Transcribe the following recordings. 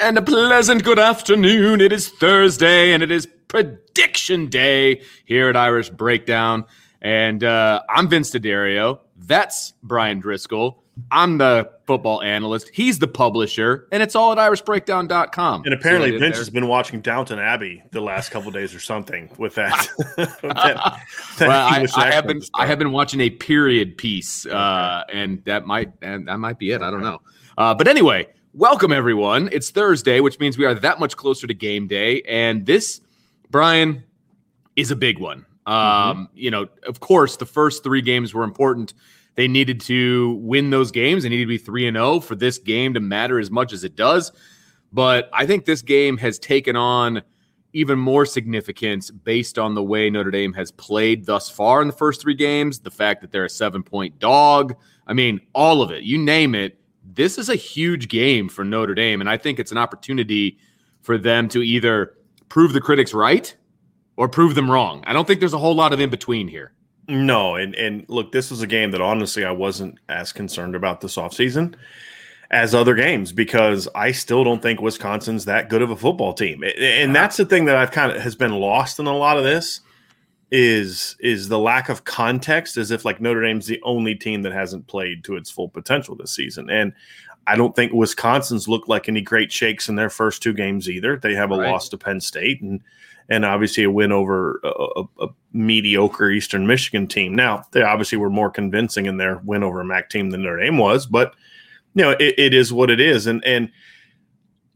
And a pleasant good afternoon. It is Thursday and it is prediction day here at Irish Breakdown. And uh, I'm Vince D'Addario. That's Bryan Driskell. I'm the football analyst. He's the publisher, and it's all at irishbreakdown.com. And apparently, Vince has been watching Downton Abbey the last couple days or something with that. that, that well, I, I, have been I have been watching a period piece, uh, and that might and that might be it. I don't know. Uh, but anyway, Welcome, everyone. It's Thursday, which means we are that much closer to game day. And this, Brian, is a big one. Um, mm-hmm. You know, of course, the first three games were important. They needed to win those games. They needed to be 3 and 0 for this game to matter as much as it does. But I think this game has taken on even more significance based on the way Notre Dame has played thus far in the first three games, the fact that they're a seven point dog. I mean, all of it, you name it this is a huge game for Notre Dame. And I think it's an opportunity for them to either prove the critics right or prove them wrong. I don't think there's a whole lot of in between here. No, and and look, this was a game that honestly I wasn't as concerned about this offseason as other games because I still don't think Wisconsin's that good of a football team. And that's the thing that I've kind of has been lost in a lot of this is is the lack of context as if like Notre Dame's the only team that hasn't played to its full potential this season. And I don't think Wisconsin's looked like any great shakes in their first two games either. They have a right. loss to Penn State and and obviously a win over a, a, a, mediocre Eastern Michigan team. Now they obviously were more convincing in their win over a MAC team than Notre Dame was, but you know it, it is what it is. And and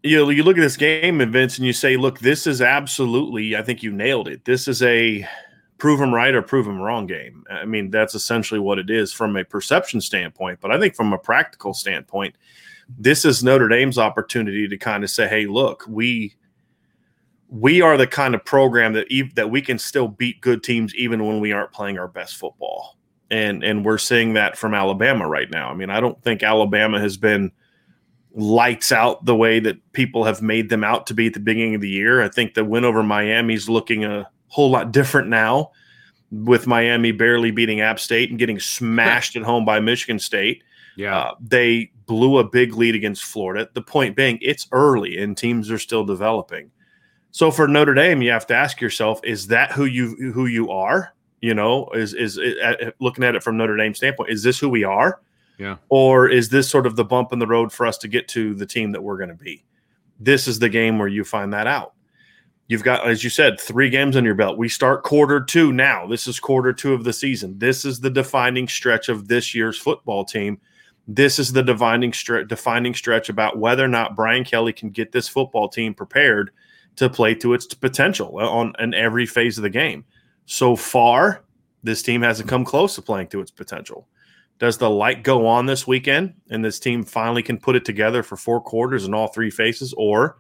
you know you look at this game, and Vince, and you say, look, this is absolutely. I think you nailed it. This is a prove them right or prove them wrong game. I mean, that's essentially what it is from a perception standpoint. But I think from a practical standpoint, this is Notre Dame's opportunity to kind of say, "Hey, look, we we are the kind of program that that we can still beat good teams even when we aren't playing our best football." And and we're seeing that from Alabama right now. I mean, I don't think Alabama has been lights out the way that people have made them out to be at the beginning of the year. I think the win over Miami's looking a whole lot different now with Miami barely beating App State and getting smashed at home by Michigan State. Yeah. Uh, they blew a big lead against Florida. The point being, it's early and teams are still developing. So for Notre Dame, you have to ask yourself: Is that who you who you are? You know, is is, is uh, looking at it from Notre Dame standpoint? Is this who we are? Yeah. Or is this sort of the bump in the road for us to get to the team that we're going to be? This is the game where you find that out. You've got, as you said, three games on your belt. We start quarter two now. This is quarter two of the season. This is the defining stretch of this year's football team. This is the defining stretch, defining stretch about whether or not Brian Kelly can get this football team prepared to play to its potential on in every phase of the game. So far, this team hasn't come close to playing to its potential. Does the light go on this weekend and this team finally can put it together for four quarters in all three phases, or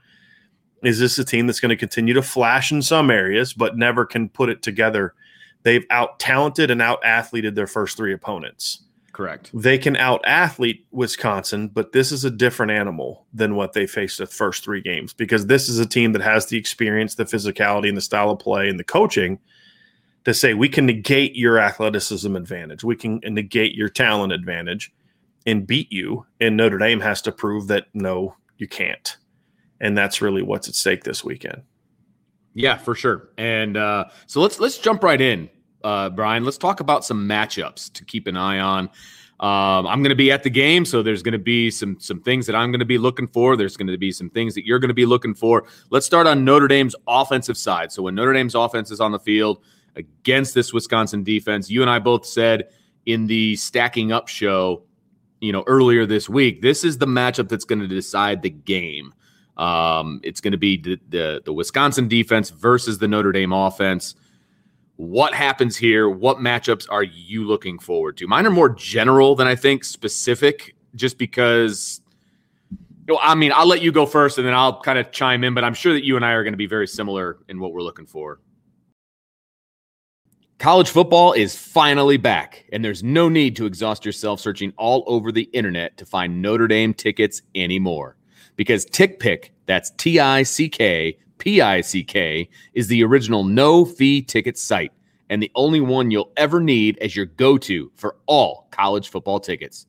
is this a team that's going to continue to flash in some areas, but never can put it together? They've out talented and out athleted their first three opponents. Correct. They can out athlete Wisconsin, but this is a different animal than what they faced the first three games because this is a team that has the experience, the physicality, and the style of play and the coaching to say we can negate your athleticism advantage, we can negate your talent advantage and beat you. And Notre Dame has to prove that no, you can't. And that's really what's at stake this weekend. Yeah, for sure. And uh, so let's let's jump right in, uh, Brian. Let's talk about some matchups to keep an eye on. Um, I'm going to be at the game, so there's going to be some some things that I'm going to be looking for. There's going to be some things that you're going to be looking for. Let's start on Notre Dame's offensive side. So when Notre Dame's offense is on the field against this Wisconsin defense, you and I both said in the stacking up show, you know, earlier this week, this is the matchup that's going to decide the game. Um, it's going to be the, the, the Wisconsin defense versus the Notre Dame offense. What happens here? What matchups are you looking forward to? Mine are more general than I think specific, just because. You know, I mean, I'll let you go first, and then I'll kind of chime in. But I'm sure that you and I are going to be very similar in what we're looking for. College football is finally back, and there's no need to exhaust yourself searching all over the internet to find Notre Dame tickets anymore because TickPick, that's T I C K P I C K, is the original no fee ticket site and the only one you'll ever need as your go to for all college football tickets.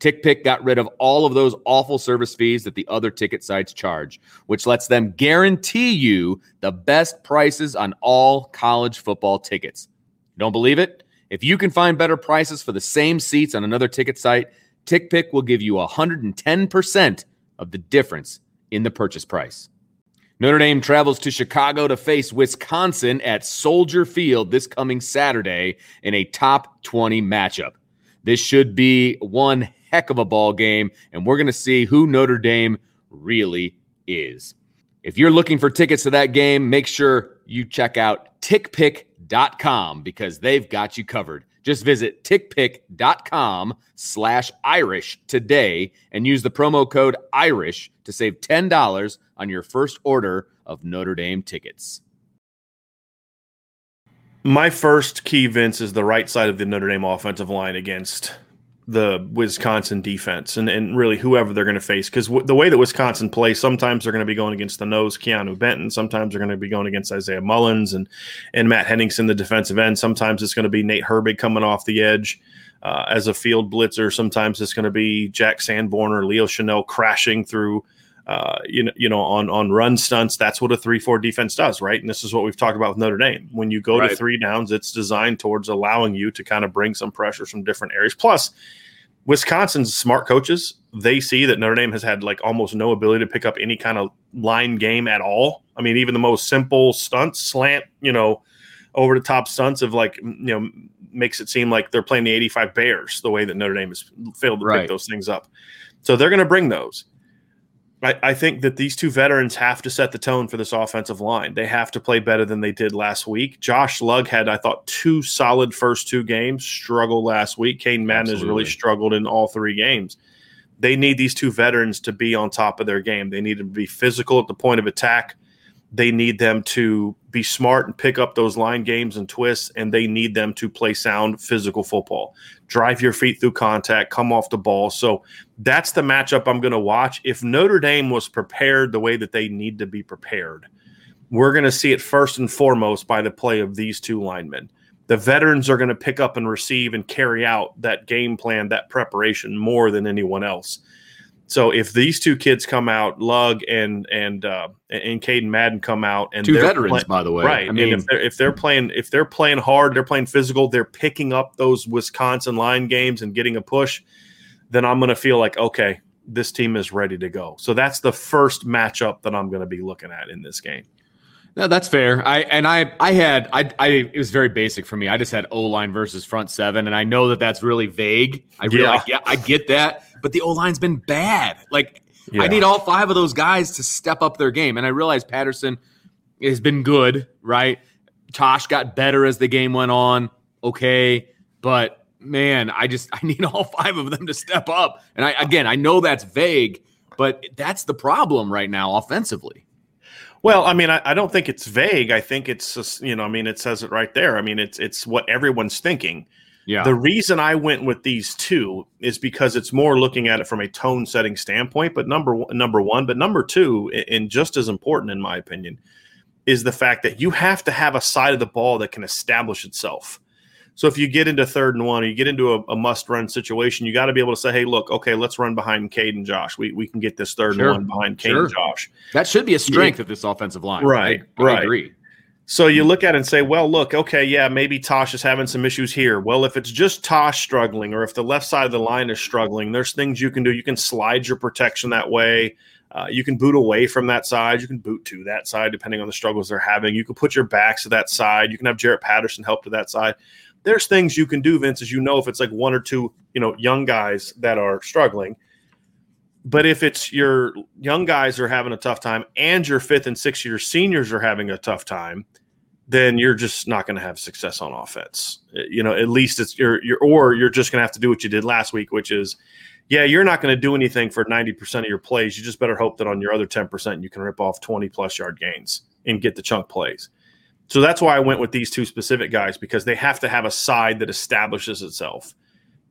TickPick got rid of all of those awful service fees that the other ticket sites charge, which lets them guarantee you the best prices on all college football tickets. Don't believe it? If you can find better prices for the same seats on another ticket site, TickPick will give you 110% of the difference in the purchase price. Notre Dame travels to Chicago to face Wisconsin at Soldier Field this coming Saturday in a top 20 matchup. This should be one heck of a ball game, and we're going to see who Notre Dame really is. If you're looking for tickets to that game, make sure you check out tickpick.com because they've got you covered. Just visit tickpick.com slash Irish today and use the promo code Irish to save $10 on your first order of Notre Dame tickets. My first key, Vince, is the right side of the Notre Dame offensive line against the Wisconsin defense and, and really whoever they're going to face. Because w- the way that Wisconsin plays, sometimes they're going to be going against the nose Keeanu Benton. Sometimes they're going to be going against Isaiah Mullens and, and Matt Henningsen, the defensive end. Sometimes it's going to be Nate Herbig coming off the edge uh, as a field blitzer. Sometimes it's going to be Jack Sanborn or Leo Chenal crashing through. Uh, you know, you know, on on run stunts, that's what a three-four defense does, right? And this is what we've talked about with Notre Dame. When you go right. to three downs, it's designed towards allowing you to kind of bring some pressure from different areas. Plus, Wisconsin's smart coaches, they see that Notre Dame has had like almost no ability to pick up any kind of line game at all. I mean, even the most simple stunts, slant, you know, over the top stunts of like, you know, makes it seem like they're playing the 85 Bears the way that Notre Dame has failed to right. pick those things up. So they're going to bring those. I, I, think that these two veterans have to set the tone for this offensive line. They have to play better than they did last week. Josh Lugg had, I thought, two solid first two games, struggled last week. Cain Madden has really struggled in all three games. They need these two veterans to be on top of their game. They need to be physical at the point of attack. They need them to be smart and pick up those line games and twists, and they need them to play sound physical football. Drive your feet through contact, come off the ball. So that's the matchup I'm going to watch. If Notre Dame was prepared the way that they need to be prepared, we're going to see it first and foremost by the play of these two linemen. The veterans are going to pick up and receive and carry out that game plan, that preparation more than anyone else. So if these two kids come out, Lugg and and uh, and Caden Madden come out, and two veterans, play- by the way, right? I mean, if they're, if they're playing if they're playing hard, they're playing physical, they're picking up those Wisconsin line games and getting a push, then I'm going to feel like okay, this team is ready to go. So that's the first matchup that I'm going to be looking at in this game. No, that's fair. I and I I had I I it was very basic for me. I just had O line versus front seven, and I know that that's really vague. I really yeah. I get, I get that but the O line's been bad. Like yeah. I need all five of those guys to step up their game. And I realize Patterson has been good, right? Tosh got better as the game went on. Okay. But man, I just I need all five of them to step up. And I again, I know that's vague, but that's the problem right now offensively. Well, I mean, I, I don't think it's vague. I think it's just, you know, I mean, it says it right there. I mean, it's it's what everyone's thinking. Yeah. The reason I went with these two is because it's more looking at it from a tone setting standpoint. But number one, number one, but number two, and just as important in my opinion, is the fact that you have to have a side of the ball that can establish itself. So if you get into third and one, or you get into a, a must run situation, you got to be able to say, "Hey, look, okay, let's run behind Cade and Josh. We we can get this third sure. and one behind Cade sure. and Josh." That should be a strength yeah. of this offensive line, right? I, right. I agree. So you look at it and say, well, look, okay, yeah, maybe Tosh is having some issues here. Well, if it's just Tosh struggling, or if the left side of the line is struggling, there's things you can do. You can slide your protection that way. Uh, you can boot away from that side. You can boot to that side, depending on the struggles they're having. You can put your backs to that side. You can have Jarrett Patterson help to that side. There's things you can do, Vince, as you know, if it's like one or two, you know, young guys that are struggling. But if it's your young guys are having a tough time and your fifth and sixth year seniors are having a tough time – then you're just not going to have success on offense. Uh, you know, at least it's you're, you're or you're just going to have to do what you did last week, which is, yeah, you're not going to do anything for 90% of your plays. You just better hope that on your other 10%, you can rip off 20 plus yard gains and get the chunk plays. So that's why I went with these two specific guys because they have to have a side that establishes itself.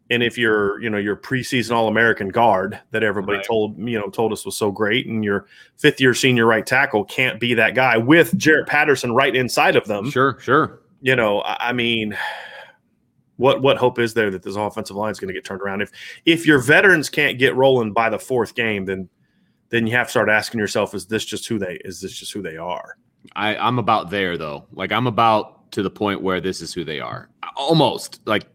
And if you're you know your preseason all american guard that everybody right. told you know told us was so great and your fifth year senior right tackle can't be that guy with jarrett patterson right inside of them. Sure sure. You know i mean what what hope is there that this offensive line is going to get turned around? If if your veterans can't get rolling by the fourth game then then you have to start asking yourself is this just who they is this just who they are i i'm about there though like i'm about to the point where this is who they are almost like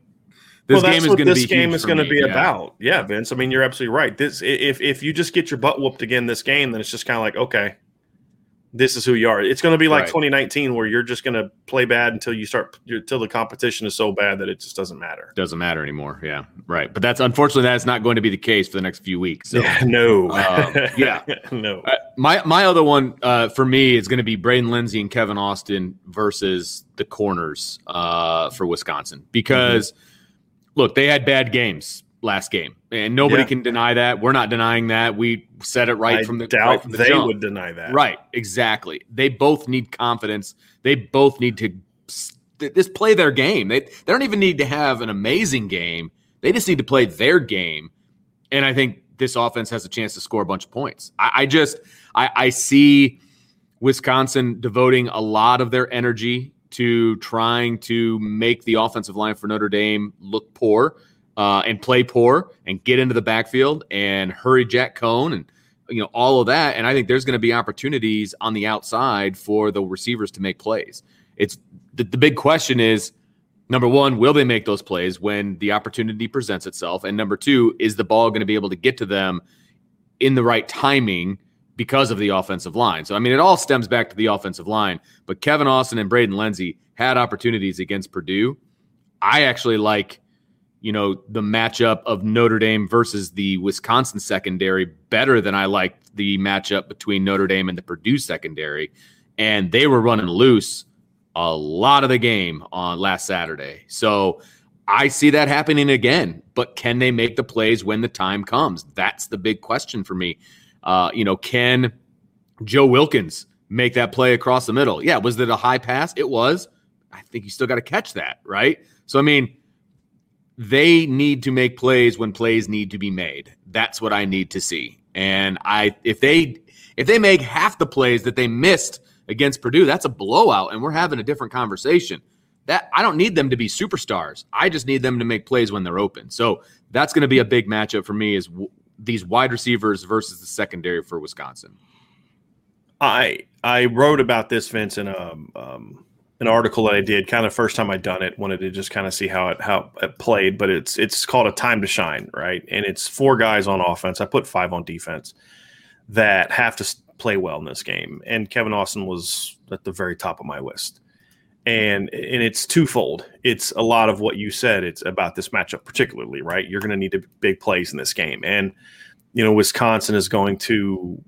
this well, game is going to be this game is going to be yeah. about. Yeah, Vince. I mean, you're absolutely right. This if if you just get your butt whooped again this game, then it's just kind of like okay, this is who you are. It's going to be like right. 2019 where you're just going to play bad until you start until the competition is so bad that it just doesn't matter. Doesn't matter anymore. Yeah, right. But that's unfortunately that's not going to be the case for the next few weeks. So, yeah, no, um, yeah, no. Uh, my my other one uh, for me is going to be Braden Lenzy and Kevin Austin versus the corners uh, for Wisconsin because. Mm-hmm look, they had bad games last game, and nobody yeah. can deny that. We're not denying that. We said it right I from the doubt right from the they jump. would deny that. Right, exactly. They both need confidence. They both need to just play their game. They they don't even need to have an amazing game. They just need to play their game. And I think this offense has a chance to score a bunch of points. I, I just I, I see Wisconsin devoting a lot of their energy to trying to make the offensive line for Notre Dame look poor uh, and play poor and get into the backfield and hurry Jack Coan and you know all of that. And I think there's going to be opportunities on the outside for the receivers to make plays. It's the, the big question is number one, will they make those plays when the opportunity presents itself? And number two, is the ball going to be able to get to them in the right timing? because of the offensive line. So, I mean, it all stems back to the offensive line. But Kevin Austin and Braden Lenzy had opportunities against Purdue. I actually like, you know, the matchup of Notre Dame versus the Wisconsin secondary better than I liked the matchup between Notre Dame and the Purdue secondary. And they were running loose a lot of the game on last Saturday. So, I see that happening again, but can they make the plays when the time comes? That's the big question for me. Uh, you know, can Joe Wilkins make that play across the middle? Yeah. Was it a high pass? It was. I think you still got to catch that, right? So, I mean, they need to make plays when plays need to be made. That's what I need to see. And I, if they, if they make half the plays that they missed against Purdue, that's a blowout, and we're having a different conversation. That I don't need them to be superstars. I just need them to make plays when they're open. So that's going to be a big matchup for me. Is these wide receivers versus the secondary for Wisconsin? I I wrote about this, Vince, in a, um, um, an article that I did. Kind of first time I'd done it, wanted to just kind of see how it how it played. But it's it's called a time to shine, right? And it's four guys on offense. I put five on defense that have to play well in this game. And Kevin Austin was at the very top of my list and and it's twofold. It's a lot of what you said. It's about this matchup, particularly, right? You're going to need big plays in this game, and you know Wisconsin is going to.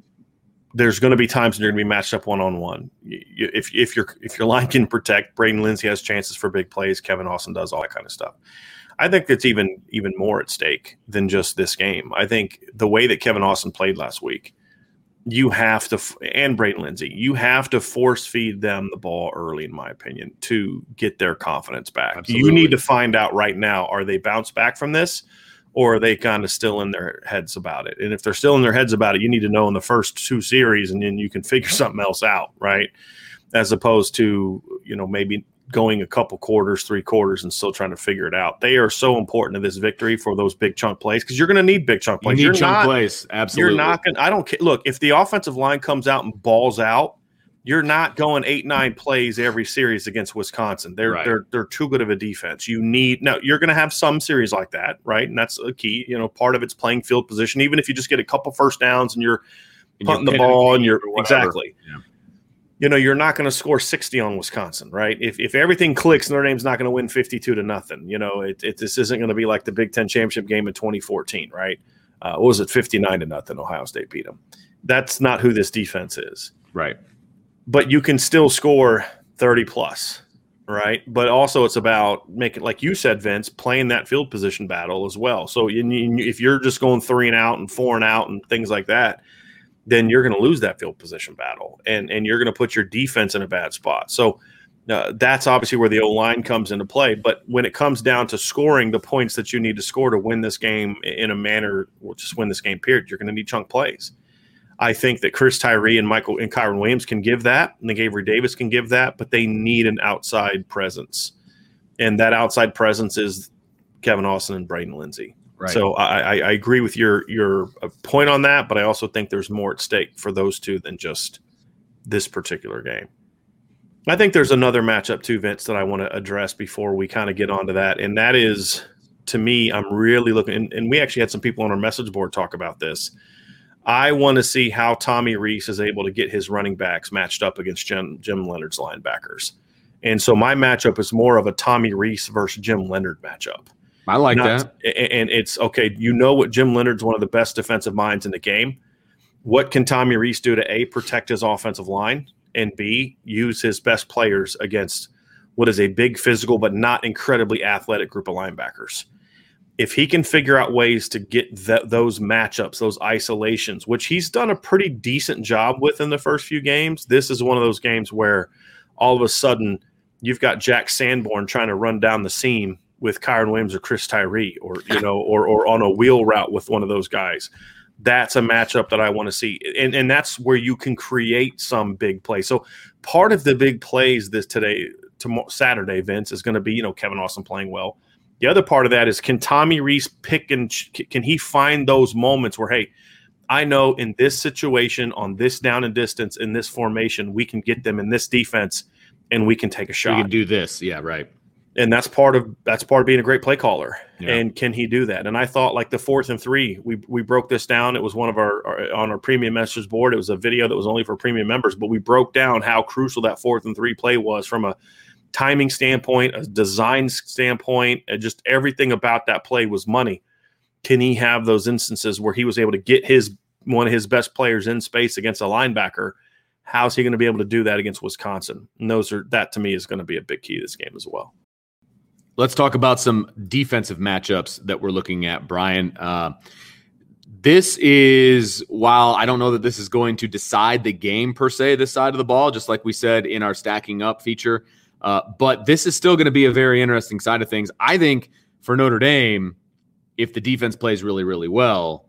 There's going to be times when you're going to be matched up one on one. If if your if your line can protect, Braden Lenzy has chances for big plays. Kevin Austin does all that kind of stuff. I think it's even even more at stake than just this game. I think the way that Kevin Austin played last week you have to, and Braden Lenzy, you have to force feed them the ball early, in my opinion, to get their confidence back. Absolutely. You need to find out right now are they bounce back from this? Or are they kind of still in their heads about it? And if they're still in their heads about it, you need to know in the first two series, and then you can figure something else out, right? As opposed to you know maybe going a couple quarters, three quarters, and still trying to figure it out. They are so important to this victory for those big chunk plays because you're going to need big chunk plays. You need you're chunk not, plays, absolutely. You're not going. I don't care. Look, if the offensive line comes out and balls out, you're not going eight nine plays every series against Wisconsin. They're right. they're they're too good of a defense. You need now. You're going to have some series like that, right? And that's a key. You know, part of it's playing field position. Even if you just get a couple first downs and you're and punting you're the ball and you're exactly. Yeah you know, you're not going to score 60 on Wisconsin, right? If, if everything clicks, Notre Dame's not going to win 52 to nothing. You know, it, it this isn't going to be like the Big Ten championship game in 2014, right? Uh, what was it, 59 to nothing? Ohio State beat them. That's not who this defense is. Right. But you can still score 30 plus, right? But also it's about making, like you said, Vince, playing that field position battle as well. So if you're just going three and out and four and out and things like that – then you're going to lose that field position battle and and you're going to put your defense in a bad spot. So uh, that's obviously where the O line comes into play. But when it comes down to scoring the points that you need to score to win this game in a manner, or just win this game, period, you're going to need chunk plays. I think that Chris Tyree and Michael and Kyren Williams can give that, and Avery Davis can give that, but they need an outside presence, and that outside presence is Kevin Austin and Braden Lenzy. Right. So I, I agree with your your uh, point on that, but I also think there's more at stake for those two than just this particular game. I think there's another matchup too, Vince, that I want to address before we kind of get onto that, and that is to me, I'm really looking, and, and we actually had some people on our message board talk about this. I want to see how Tommy Rees is able to get his running backs matched up against Jim, Jim Leonhard's linebackers. And so my matchup is more of a Tommy Rees versus Jim Leonhard matchup. I like Not, that. And it's okay. You know what? Jim Leonhard's one of the best defensive minds in the game. What can Tommy Rees do to A, protect his offensive line, and B, use his best players against what is a big physical but not incredibly athletic group of linebackers? If he can figure out ways to get th- those matchups, those isolations, which he's done a pretty decent job with in the first few games, this is one of those games where all of a sudden you've got Jack Sanborn trying to run down the seam with Kyren Williams or Chris Tyree, or you know, or or on a wheel route with one of those guys. That's a matchup that I want to see, and and that's where you can create some big plays. So part of the big plays this today, tomorrow, Saturday, Vince is going to be you know Kevin Austin playing well. The other part of that is can Tommy Rees pick and can he find those moments where hey, I know in this situation on this down and distance in this formation we can get them in this defense and we can take a shot. We can do this, yeah, right and that's part of that's part of being a great play caller. Yeah. And can he do that? And I thought like the fourth and three, we we broke this down. It was one of our, our, on our premium message board. It was a video that was only for premium members, but we broke down how crucial that fourth and three play was from a timing standpoint, a design standpoint, and just everything about that play was money. Can he have those instances where he was able to get his one of his best players in space against a linebacker? How's he going to be able to do that against Wisconsin? And those are that to me is going to be a big key this game as well. Let's talk about some defensive matchups that we're looking at, Brian. Uh, this is while I don't know that this is going to decide the game per se, this side of the ball, just like we said in our stacking up feature. Uh, but this is still going to be a very interesting side of things. I think for Notre Dame, if the defense plays really, really well,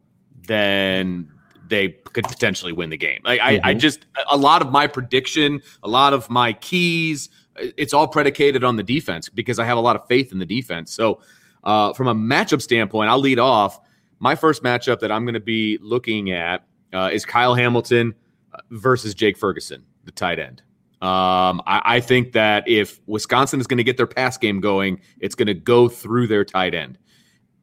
then they could potentially win the game. Like mm-hmm. I, I mm-hmm. just a lot of my prediction, a lot of my keys, it's all predicated on the defense because I have a lot of faith in the defense. So, uh, from a matchup standpoint, I'll lead off. My first matchup that I'm going to be looking at uh, is Kyle Hamilton uh, versus Jake Ferguson, the tight end. Um, I, I, think that if Wisconsin is going to get their pass game going, it's going to go through their tight end.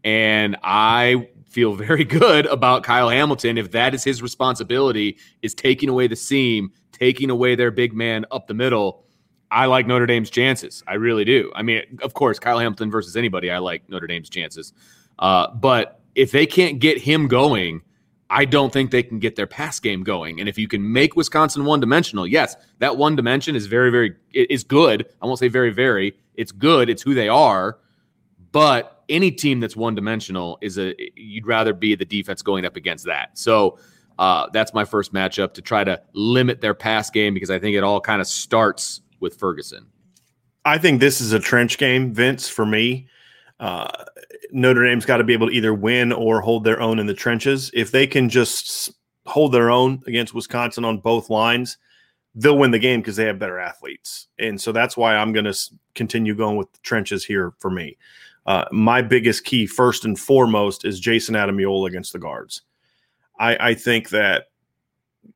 And I feel very good about Kyle Hamilton if that is his responsibility, is taking away the seam, taking away their big man up the middle I like Notre Dame's chances. I really do. I mean, of course, Kyle Hamilton versus anybody, I like Notre Dame's chances. Uh, but if they can't get him going, I don't think they can get their pass game going. And if you can make Wisconsin one dimensional, yes, that one dimension is very, very is good. I won't say very, very. It's good. It's who they are. But any team that's one dimensional is a you'd rather be the defense going up against that. So uh, that's my first matchup to try to limit their pass game because I think it all kind of starts with Ferguson. I think this is a trench game, Vince, for me. Uh, Notre Dame's got to be able to either win or hold their own in the trenches. If they can just hold their own against Wisconsin on both lines, they'll win the game because they have better athletes. And so that's why I'm going to continue going with the trenches here for me. Uh, my biggest key, first and foremost, is Jason Ademilola against the guards. I, I think that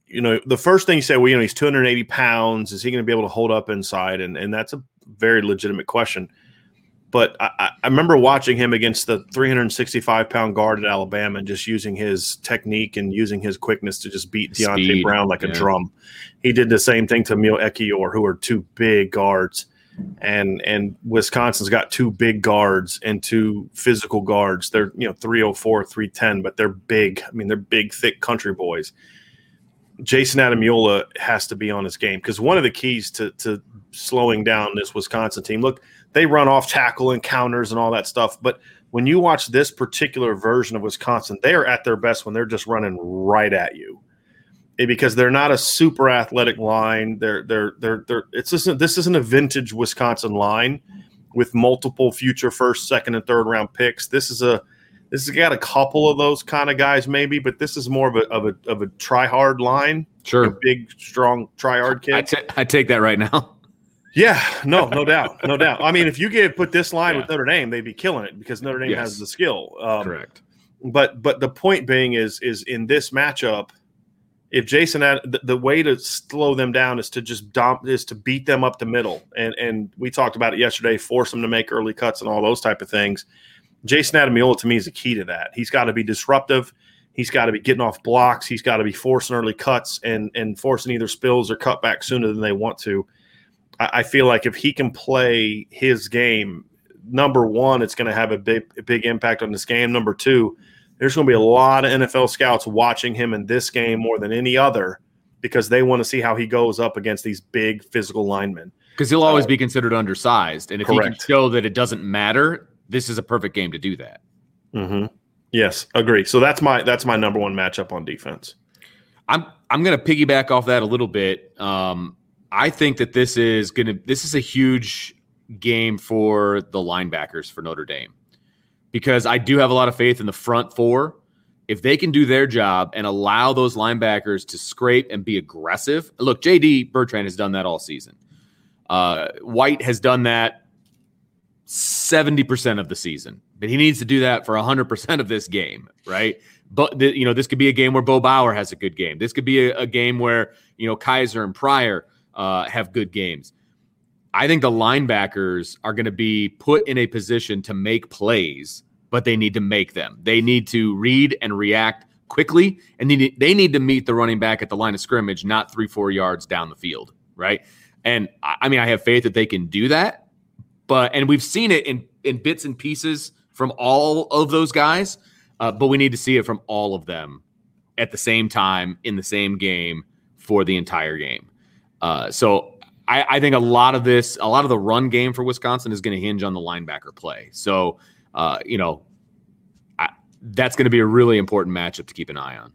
you know the first thing you say, well, you know, he's 280 pounds. Is he going to be able to hold up inside? And and that's a very legitimate question. But I, I remember watching him against the 365 pound guard at Alabama and just using his technique and using his quickness to just beat Deonte Speed, Brown like yeah. a drum. He did the same thing to Emil Ekiyor, who are two big guards and and Wisconsin's got two big guards and two physical guards. They're you know 304, 310, but they're big. I mean, they're big, thick country boys. Jason Ademilola has to be on his game because one of the keys to to slowing down this Wisconsin team. Look, they run off tackle and counters and all that stuff, but when you watch this particular version of Wisconsin, they are at their best when they're just running right at you eh, because they're not a super athletic line. They're they're they're they're it's isn't this isn't a vintage Wisconsin line with multiple future first, second, and third round picks. This is a this has got a couple of those kind of guys maybe, but this is more of a of a of a try hard line. Sure, big strong try hard kid. I, t- I take that right now. Yeah, no, no doubt, no doubt. I mean, if you get put this line yeah. with Notre Dame, they'd be killing it because Notre Dame yes. has the skill. Um, Correct. But but the point being is is in this matchup, if Jason had the, the, way to slow them down is to just dump is to beat them up the middle. And and we talked about it yesterday, force them to make early cuts and all those type of things. Jason Ademilola to me is a key to that. He's got to be disruptive. He's got to be getting off blocks. He's got to be forcing early cuts and and forcing either spills or cutbacks sooner than they want to. I, I feel like if he can play his game, number one, it's going to have a big a big impact on this game. Number two, there's going to be a lot of NFL scouts watching him in this game more than any other because they want to see how he goes up against these big physical linemen. Because he'll always be considered undersized, and if correct. he can show that it doesn't matter, this is a perfect game to do that. Mm-hmm. Yes, agree. So that's my that's my number one matchup on defense. I'm I'm going to piggyback off that a little bit. Um, I think that this is going to this is a huge game for the linebackers for Notre Dame because I do have a lot of faith in the front four. If they can do their job and allow those linebackers to scrape and be aggressive, look, JD Bertrand has done that all season. Uh, White has done that 70% of the season, but he needs to do that for 100% of this game, right? But, you know, this could be a game where Bo Bauer has a good game. This could be a, a game where, you know, Kiser and Pryor uh, have good games. I think the linebackers are going to be put in a position to make plays, but they need to make them. They need to read and react quickly, and they need, they need to meet the running back at the line of scrimmage, not three, four yards down the field, right? And I mean, I have faith that they can do that, but and we've seen it in in bits and pieces from all of those guys, uh, but we need to see it from all of them at the same time in the same game for the entire game. Uh, so I, I, think a lot of this, a lot of the run game for Wisconsin is going to hinge on the linebacker play. So, uh, you know, I, that's going to be a really important matchup to keep an eye on.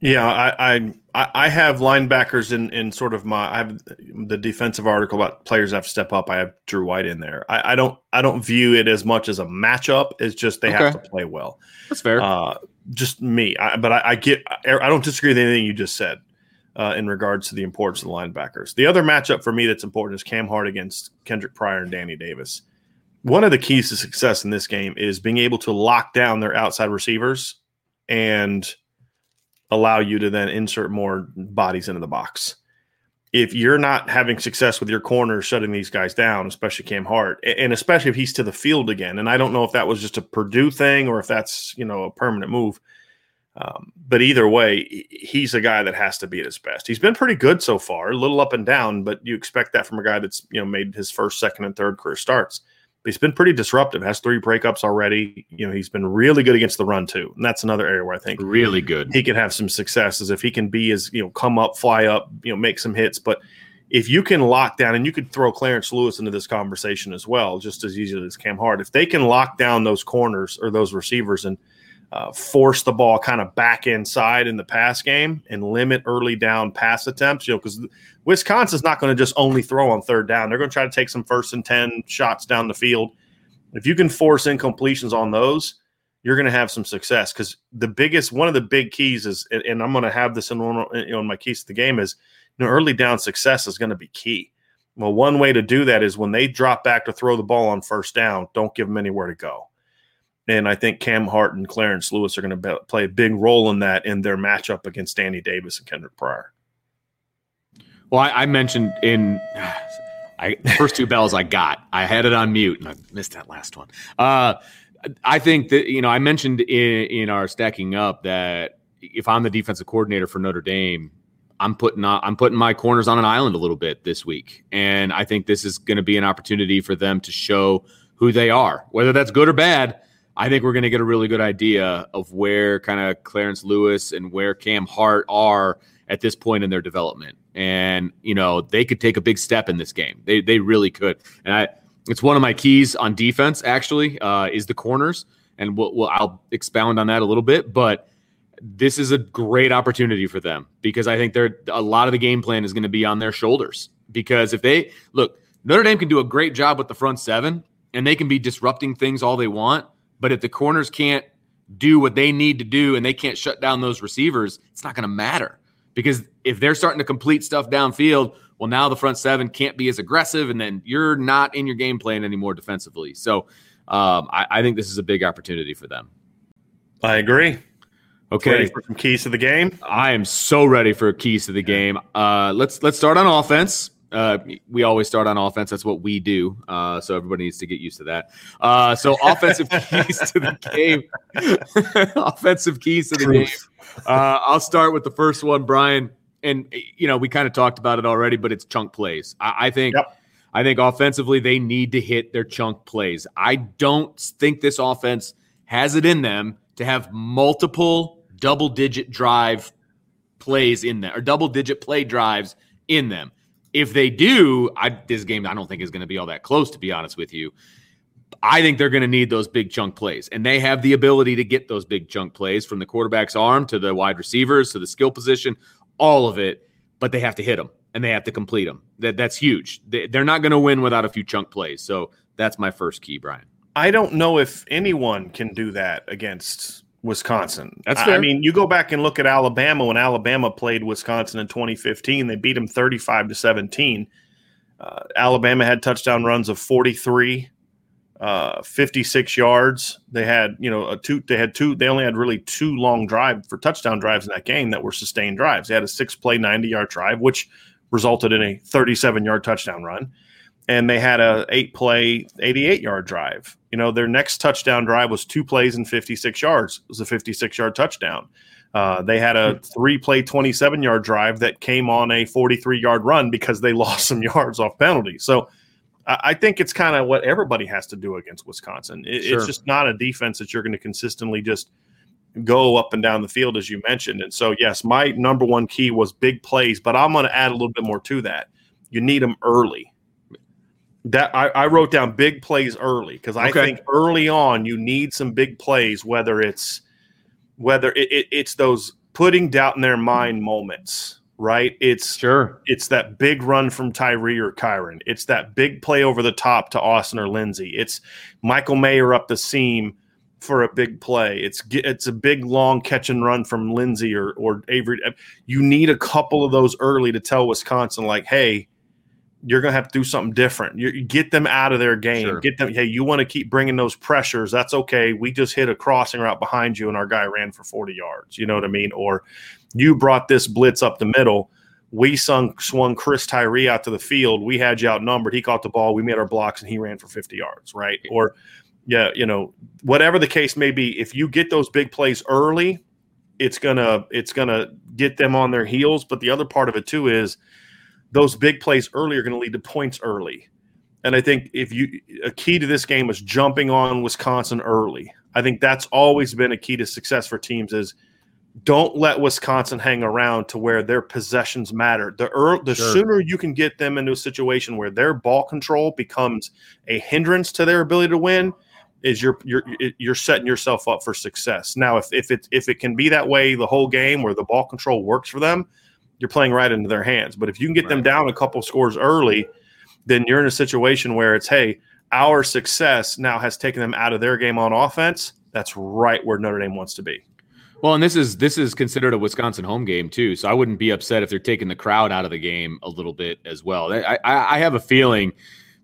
Yeah, I, I I have linebackers in in sort of my I have the defensive article about players have to step up. I have Drew White in there. I, I don't I don't view it as much as a matchup. It's just they okay. have to play well. That's fair. Uh, just me, I, but I, I, get I don't disagree with anything you just said uh, in regards to the importance of the linebackers. The other matchup for me that's important is Cam Hart against Kendric Pryor and Danny Davis. One of the keys to success in this game is being able to lock down their outside receivers and allow you to then insert more bodies into the box. If you're not having success with your corners shutting these guys down, especially Cam Hart, and especially if he's to the field again, and I don't know if that was just a Purdue thing or if that's you know a permanent move, um, but either way, he's a guy that has to be at his best. He's been pretty good so far, a little up and down, but you expect that from a guy that's you know made his first, second, and third career starts. But he's been pretty disruptive. Has three breakups already. You know, he's been really good against the run too, and that's another area where I think really good. He can have some successes if he can be as you know come up, fly up, you know, make some hits. But if you can lock down, and you could throw Clarence Lewis into this conversation as well, just as easily as Cam Hart. If they can lock down those corners or those receivers and uh, force the ball kind of back inside in the pass game and limit early down pass attempts. You know, because Wisconsin's not going to just only throw on third down; they're going to try to take some first and ten shots down the field. If you can force incompletions on those, you're going to have some success. Because the biggest, one of the big keys is, and I'm going to have this in one, you know, in my keys to the game is, you know, early down success is going to be key. Well, one way to do that is when they drop back to throw the ball on first down, don't give them anywhere to go. And I think Cam Hart and Clarence Lewis are going to play a big role in that in their matchup against Danny Davis and Kendric Pryor. Well, I, I mentioned in I first two bells I got, I had it on mute and I missed that last one. Uh, I think that you know I mentioned in, in our stacking up that if I'm the defensive coordinator for Notre Dame, I'm putting I'm putting my corners on an island a little bit this week, and I think this is going to be an opportunity for them to show who they are, whether that's good or bad. I think we're going to get a really good idea of where kind of Clarence Lewis and where Cam Hart are at this point in their development. And, you know, they could take a big step in this game. They, they really could. And I, it's one of my keys on defense, actually, uh, is the corners. And we'll, we'll, I'll expound on that a little bit. But this is a great opportunity for them because I think they're a lot of the game plan is going to be on their shoulders. Because if they look, Notre Dame can do a great job with the front seven and they can be disrupting things all they want. But if the corners can't do what they need to do and they can't shut down those receivers, it's not going to matter. Because if they're starting to complete stuff downfield, well, now the front seven can't be as aggressive, and then you're not in your game plan anymore defensively. So um, I, I, think this is a big opportunity for them. I agree. Okay, ready for some keys to the game. I am so ready for keys to the game. Uh, let's let's start on offense. Uh, we always start on offense. That's what we do. Uh, so everybody needs to get used to that. Uh, so offensive keys to the game. offensive keys to the game. Uh, I'll start with the first one, Brian. And you know we kind of talked about it already, but it's chunk plays. I, I think. Yep. I think offensively they need to hit their chunk plays. I don't think this offense has it in them to have multiple double digit drive plays in there or double digit play drives in them if they do, I, this game I don't think is going to be all that close, to be honest with you. I think they're going to need those big chunk plays, and they have the ability to get those big chunk plays from the quarterback's arm to the wide receivers to the skill position, all of it. But they have to hit them and they have to complete them. That that's huge. They, they're not going to win without a few chunk plays. So that's my first key, Brian. I don't know if anyone can do that against Wisconsin. That's fair. I mean, you go back and look at Alabama when Alabama played Wisconsin in 2015, they beat them 35 to 17. Uh, Alabama had touchdown runs of 43, uh, 56 yards. They had, you know, a two, they had two, they only had really two long drive for touchdown drives in that game that were sustained drives. They had a six play, 90 yard drive, which resulted in a 37 yard touchdown run and they had a eight play 88 yard drive you know their next touchdown drive was two plays and 56 yards it was a 56 yard touchdown uh, they had a three play 27 yard drive that came on a 43 yard run because they lost some yards off penalty so I think it's kind of what everybody has to do against Wisconsin. It, sure. It's just not a defense that you're going to consistently just go up and down the field, as you mentioned. And so, yes, my number one key was big plays, but I'm going to add a little bit more to that. You need them early. That I, I wrote down big plays early because I okay. think early on you need some big plays, whether it's whether it, it, it's those putting doubt in their mind moments, right? It's sure it's that big run from Tyree or Kyren. It's that big play over the top to Austin or Lenzy. It's Michael Mayer up the seam for a big play. It's it's a big long catch and run from Lenzy or or Avery. You need a couple of those early to tell Wisconsin like, hey you're going to have to do something different. You, get them out of their game. Sure. Get them. Hey, you want to keep bringing those pressures? That's okay. We just hit a crossing route behind you, and our guy ran for 40 yards. You know what I mean? Or you brought this blitz up the middle. We sung, swung Chris Tyree out to the field. We had you outnumbered. He caught the ball. We made our blocks, and he ran for 50 yards. Right? Or yeah, you know, whatever the case may be. If you get those big plays early, it's gonna it's gonna get them on their heels. But the other part of it too is those big plays early are going to lead to points early. And I think if you a key to this game is jumping on Wisconsin early. I think that's always been a key to success for teams is don't let Wisconsin hang around to where their possessions matter. The early, the sure. sooner you can get them into a situation where their ball control becomes a hindrance to their ability to win, is you're you're you're setting yourself up for success. Now, if if it if it can be that way the whole game where the ball control works for them, you're playing right into their hands. But if you can get right. them down a couple scores early, then you're in a situation where it's hey, our success now has taken them out of their game on offense. That's right where Notre Dame wants to be. Well, and this is this is considered a Wisconsin home game too, so I wouldn't be upset if they're taking the crowd out of the game a little bit as well. I, I, I have a feeling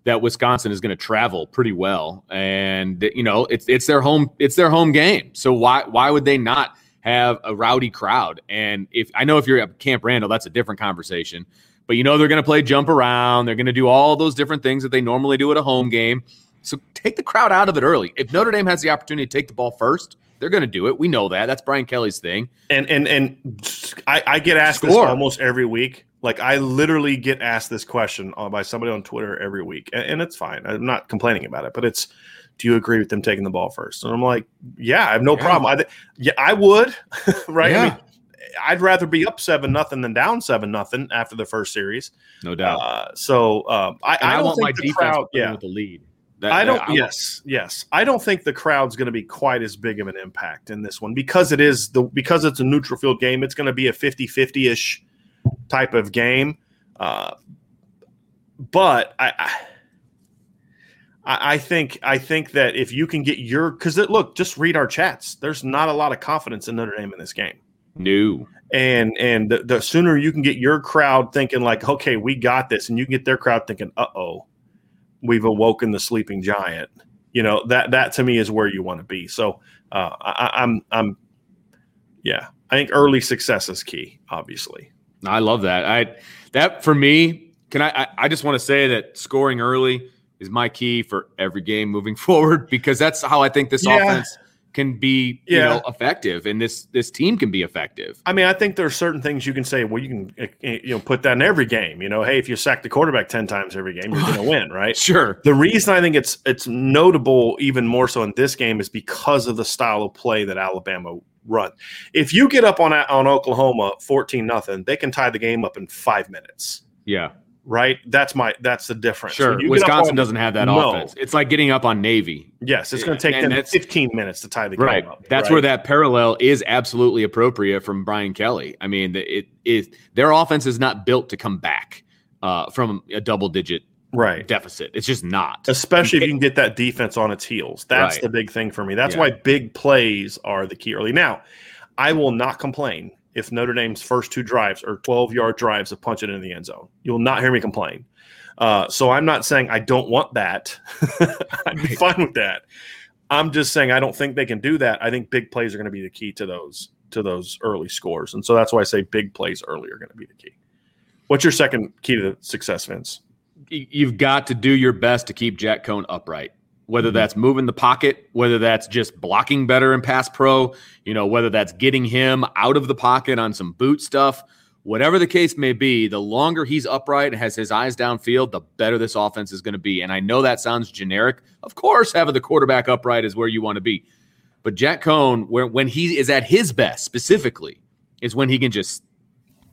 that Wisconsin is going to travel pretty well, and you know it's it's their home it's their home game. So why why would they not have a rowdy crowd? And if I know if you're at Camp Randall, that's a different conversation. But you know they're going to play jump around. They're going to do all those different things that they normally do at a home game. So take the crowd out of it early. If Notre Dame has the opportunity to take the ball first, they're going to do it. We know that. That's Brian Kelly's thing. And and and I, I get asked Score. this almost every week. Like I literally get asked this question by somebody on Twitter every week, and, and it's fine. I'm not complaining about it, but it's do you agree with them taking the ball first? And I'm like, yeah, I have no yeah. problem. I, yeah, I would, right? Yeah. I mean, I'd rather be up seven nothing than down seven nothing after the first series. No doubt. Uh, so um, I, I, I, don't think the crowd, yeah, with the lead. That, I don't. That, I yes, yes. I don't think the crowd's going to be quite as big of an impact in this one because it is the because it's a neutral field game. It's going to be a 50-50 ish type of game. Uh, but I, I, I think I think that if you can get your because look, just read our chats. There's not a lot of confidence in Notre Dame in this game. New and and the, the, sooner you can get your crowd thinking like, okay, we got this, and you can get their crowd thinking, uh oh, we've awoken the sleeping giant. You know that that to me is where you want to be. So uh, I, I'm I'm yeah, I think early success is key. Obviously, I love that. I that for me. Can I? I, I just want to say that scoring early is my key for every game moving forward because that's how I think this yeah. offense can be yeah. you know effective and this this team can be effective. I mean, I think there are certain things you can say. Well, you can eh, eh, you know put that in every game. You know, hey, if you sack the quarterback ten times every game, you're going to win, right? Sure. The reason I think it's it's notable even more so in this game is because of the style of play that Alabama run. If you get up on on Oklahoma fourteen nothing, they can tie the game up in five minutes. Yeah right? That's my that's the difference. Sure, Wisconsin on, doesn't have that no. offense. It's like getting up on Navy. Yes, it's going to take and them 15 minutes to tie the game right. up. That's right? where that parallel is absolutely appropriate from Brian Kelly. I mean, it is their offense is not built to come back uh, from a double digit right deficit. It's just not. Especially if you can get that defense on its heels. That's right. the big thing for me. That's yeah. why big plays are the key early. Now, I will not complain if Notre Dame's first two drives are 12 yard drives of punch it into the end zone. You will not hear me complain. Uh, so I'm not saying I don't want that. I'd be fine with that. I'm just saying I don't think they can do that. I think big plays are going to be the key to those to those early scores, and so that's why I say big plays early are going to be the key. What's your second key to success, Vince? You've got to do your best to keep Jack Coan upright whether mm-hmm. that's moving the pocket, whether that's just blocking better in pass pro, you know, whether that's getting him out of the pocket on some boot stuff, whatever the case may be, the longer he's upright and has his eyes downfield, the better this offense is going to be. And I know that sounds generic. Of course, having the quarterback upright is where you want to be. But Jack Coan, where, when he is at his best specifically, is when he can just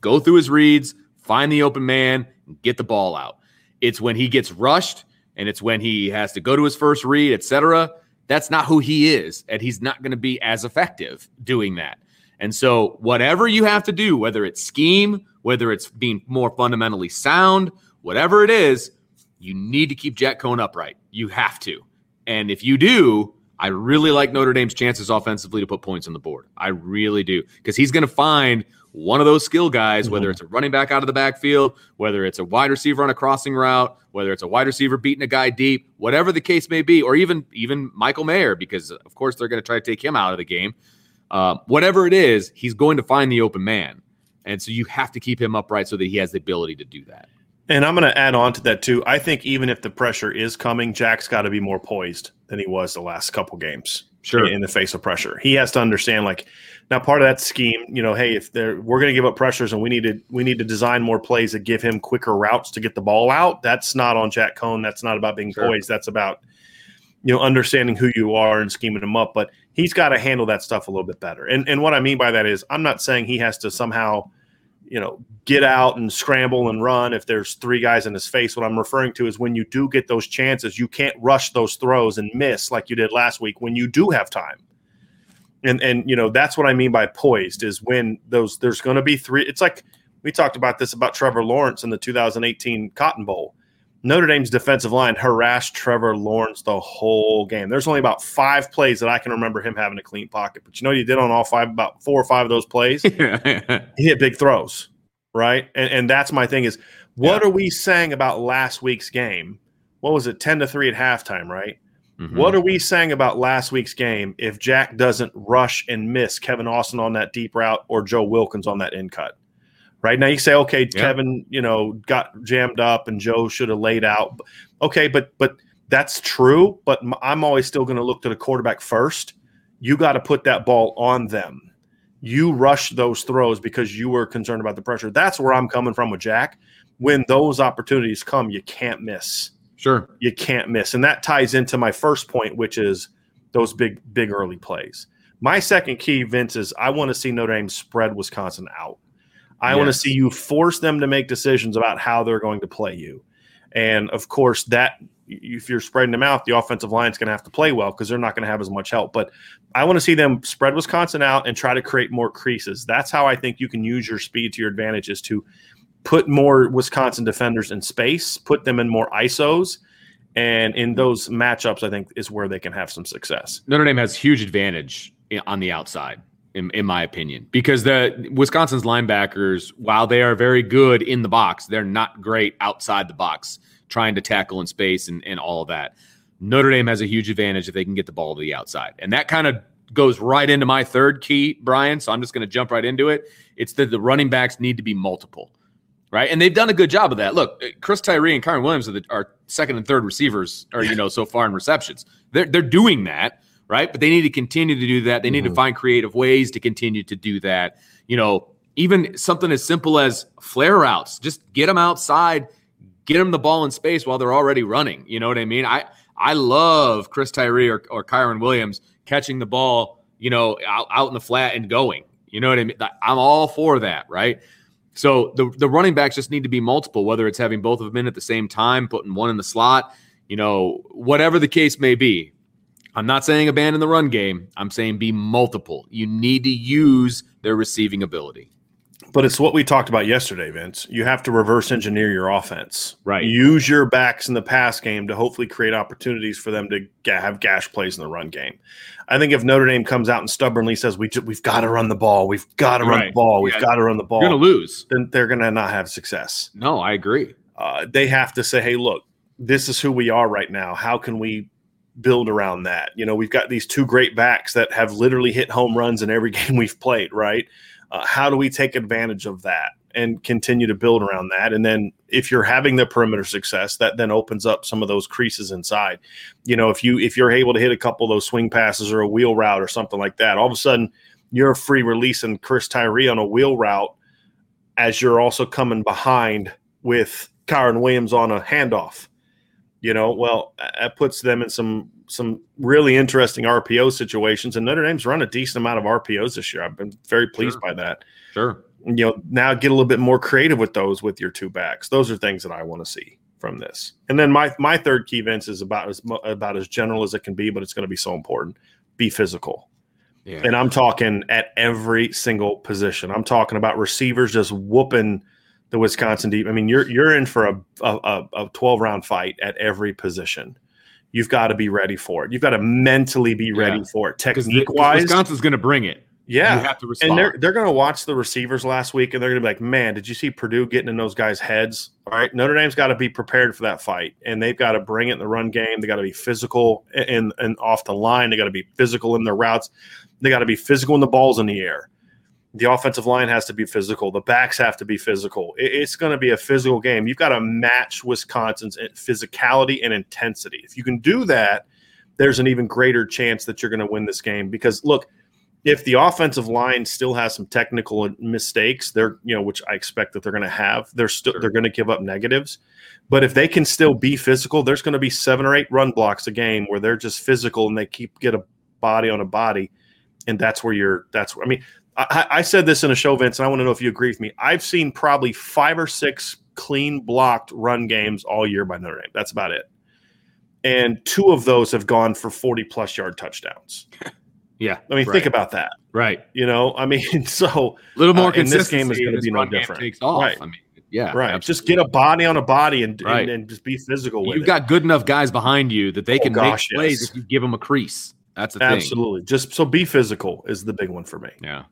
go through his reads, find the open man, and get the ball out. It's when he gets rushed and it's when he has to go to his first read, etc. That's not who he is, and he's not going to be as effective doing that. And so, whatever you have to do, whether it's scheme, whether it's being more fundamentally sound, whatever it is, you need to keep Jack Coan upright. You have to. And if you do, I really like Notre Dame's chances offensively to put points on the board. I really do. Because he's going to find one of those skill guys, mm-hmm. whether it's a running back out of the backfield, whether it's a wide receiver on a crossing route, whether it's a wide receiver beating a guy deep, whatever the case may be, or even even Michael Mayer, because of course they're going to try to take him out of the game. Uh, whatever it is, he's going to find the open man, and so you have to keep him upright so that he has the ability to do that. And I'm going to add on to that too. I think even if the pressure is coming, Jack's got to be more poised than he was the last couple games. Sure. In the face of pressure, he has to understand like now part of that scheme. You know, hey, if they're we're going to give up pressures and we need to we need to design more plays that give him quicker routes to get the ball out. That's not on Jack Coan. That's not about being sure. poised. That's about you know understanding who you are and scheming him up. But he's got to handle that stuff a little bit better. And and what I mean by that is I'm not saying he has to somehow you know, get out and scramble and run if there's three guys in his face. What I'm referring to is when you do get those chances, you can't rush those throws and miss like you did last week when you do have time. And and you know, that's what I mean by poised is when those there's going to be three it's like we talked about this about Trevor Lawrence in the 2018 Cotton Bowl. Notre Dame's defensive line harassed Trevor Lawrence the whole game. There's only about five plays that I can remember him having a clean pocket. But you know, he did on all five, about four or five of those plays. he hit big throws, right? And, and that's my thing is, what yeah. are we saying about last week's game? What was it, ten to three at halftime, right? Mm-hmm. What are we saying about last week's game if Jack doesn't rush and miss Kevin Austin on that deep route or Joe Wilkins on that in cut? right? Now you say, okay, yeah. Kevin, you know, got jammed up and Joe should have laid out. Okay, but but that's true. But I'm always still going to look to the quarterback first. You got to put that ball on them. You rush those throws because you were concerned about the pressure. That's where I'm coming from with Jack. When those opportunities come, you can't miss. Sure. You can't miss. And that ties into my first point, which is those big, big early plays. My second key, Vince, is I want to see Notre Dame spread Wisconsin out. I yes. want to see you force them to make decisions about how they're going to play you. And of course, that if you're spreading them out, the offensive line is going to have to play well because they're not going to have as much help. But I want to see them spread Wisconsin out and try to create more creases. That's how I think you can use your speed to your advantage is to put more Wisconsin defenders in space, put them in more ISOs. And in those matchups, I think is where they can have some success. Notre Dame has huge advantage on the outside in, in my opinion, because the Wisconsin's linebackers, while they are very good in the box, they're not great outside the box, trying to tackle in space and, and all of that. Notre Dame has a huge advantage if they can get the ball to the outside. And that kind of goes right into my third key, Brian. So I'm just going to jump right into it. It's that the running backs need to be multiple, right? And they've done a good job of that. Look, Chris Tyree and Kyren Williams are, the, are second and third receivers, or you know, so far in receptions. They're they're doing that right? But they need to continue to do that. They need mm-hmm. to find creative ways to continue to do that. You know, even something as simple as flare routes, just get them outside, get them the ball in space while they're already running. You know what I mean? I I love Chris Tyree or, or Kyren Williams catching the ball, you know, out, out in the flat and going. You know what I mean? I'm all for that, right? So the the running backs just need to be multiple, whether it's having both of them in at the same time, putting one in the slot, you know, whatever the case may be. I'm not saying abandon the run game. I'm saying be multiple. You need to use their receiving ability. But it's what we talked about yesterday, Vince. You have to reverse engineer your offense. Right. Use your backs in the pass game to hopefully create opportunities for them to have gash plays in the run game. I think if Notre Dame comes out and stubbornly says we we've got to run the ball, we've got to run right. the ball, we've yeah. got to run the ball, you're going to lose. Then they're going to not have success. No, I agree. Uh, they have to say, "Hey, look, this is who we are right now. How can we build around that. You know, we've got these two great backs that have literally hit home runs in every game we've played, right? Uh, how do we take advantage of that and continue to build around that? And then if you're having the perimeter success, that then opens up some of those creases inside. You know, if you if you're able to hit a couple of those swing passes or a wheel route or something like that, all of a sudden you're free releasing Chris Tyree on a wheel route as you're also coming behind with Kyren Williams on a handoff you know, well, that puts them in some some really interesting RPO situations. And Notre Dame's run a decent amount of RPOs this year. I've been very pleased sure. by that. Sure. You know, now get a little bit more creative with those with your two backs. Those are things that I want to see from this. And then my my third key Vince is about as about as general as it can be, but it's going to be so important. Be physical. Yeah. And I'm talking at every single position. I'm talking about receivers just whooping the Wisconsin deep. I mean, you're you're in for a a, a 12 round fight at every position. You've got to be ready for it. You've got to mentally be ready yeah. for it. Technique wise, Wisconsin's going to bring it. Yeah, you have to respond. And they're they're going to watch the receivers last week, and they're going to be like, "Man, did you see Purdue getting in those guys' heads?" All right, Notre Dame's got to be prepared for that fight, and they've got to bring it in the run game. They got to be physical and and off the line. They got to be physical in their routes. They got to be physical in the balls in the air. The offensive line has to be physical. The backs have to be physical. It's going to be a physical game. You've got to match Wisconsin's eh, physicality and intensity. If you can do that, there's an even greater chance that you're going to win this game. Because look, if the offensive line still has some technical mistakes, they're you know which I expect that they're going to have. They're still they're going to give up negatives. But if they can still be physical, there's going to be seven or eight run blocks a game where they're just physical and they keep get a body on a body, and that's where you're. That's where, I mean I, I said this in a show, Vince, and I want to know if you agree with me. I've seen probably five or six clean blocked run games all year by Notre Dame. That's about it. And two of those have gone for 40 plus yard touchdowns. Yeah. I mean, right. think about that. Right. You know, I mean, so a little more uh, this game is going to be no different. Takes off. Right. I mean, yeah. Right. Absolutely. Just get a body on a body and, right. and, and, just be physical You've it. got good enough guys behind you that they oh, can gosh, make plays yes. if you give them a crease. That's the Absolutely. thing. Absolutely. Just so be physical is the big one for me. Yeah.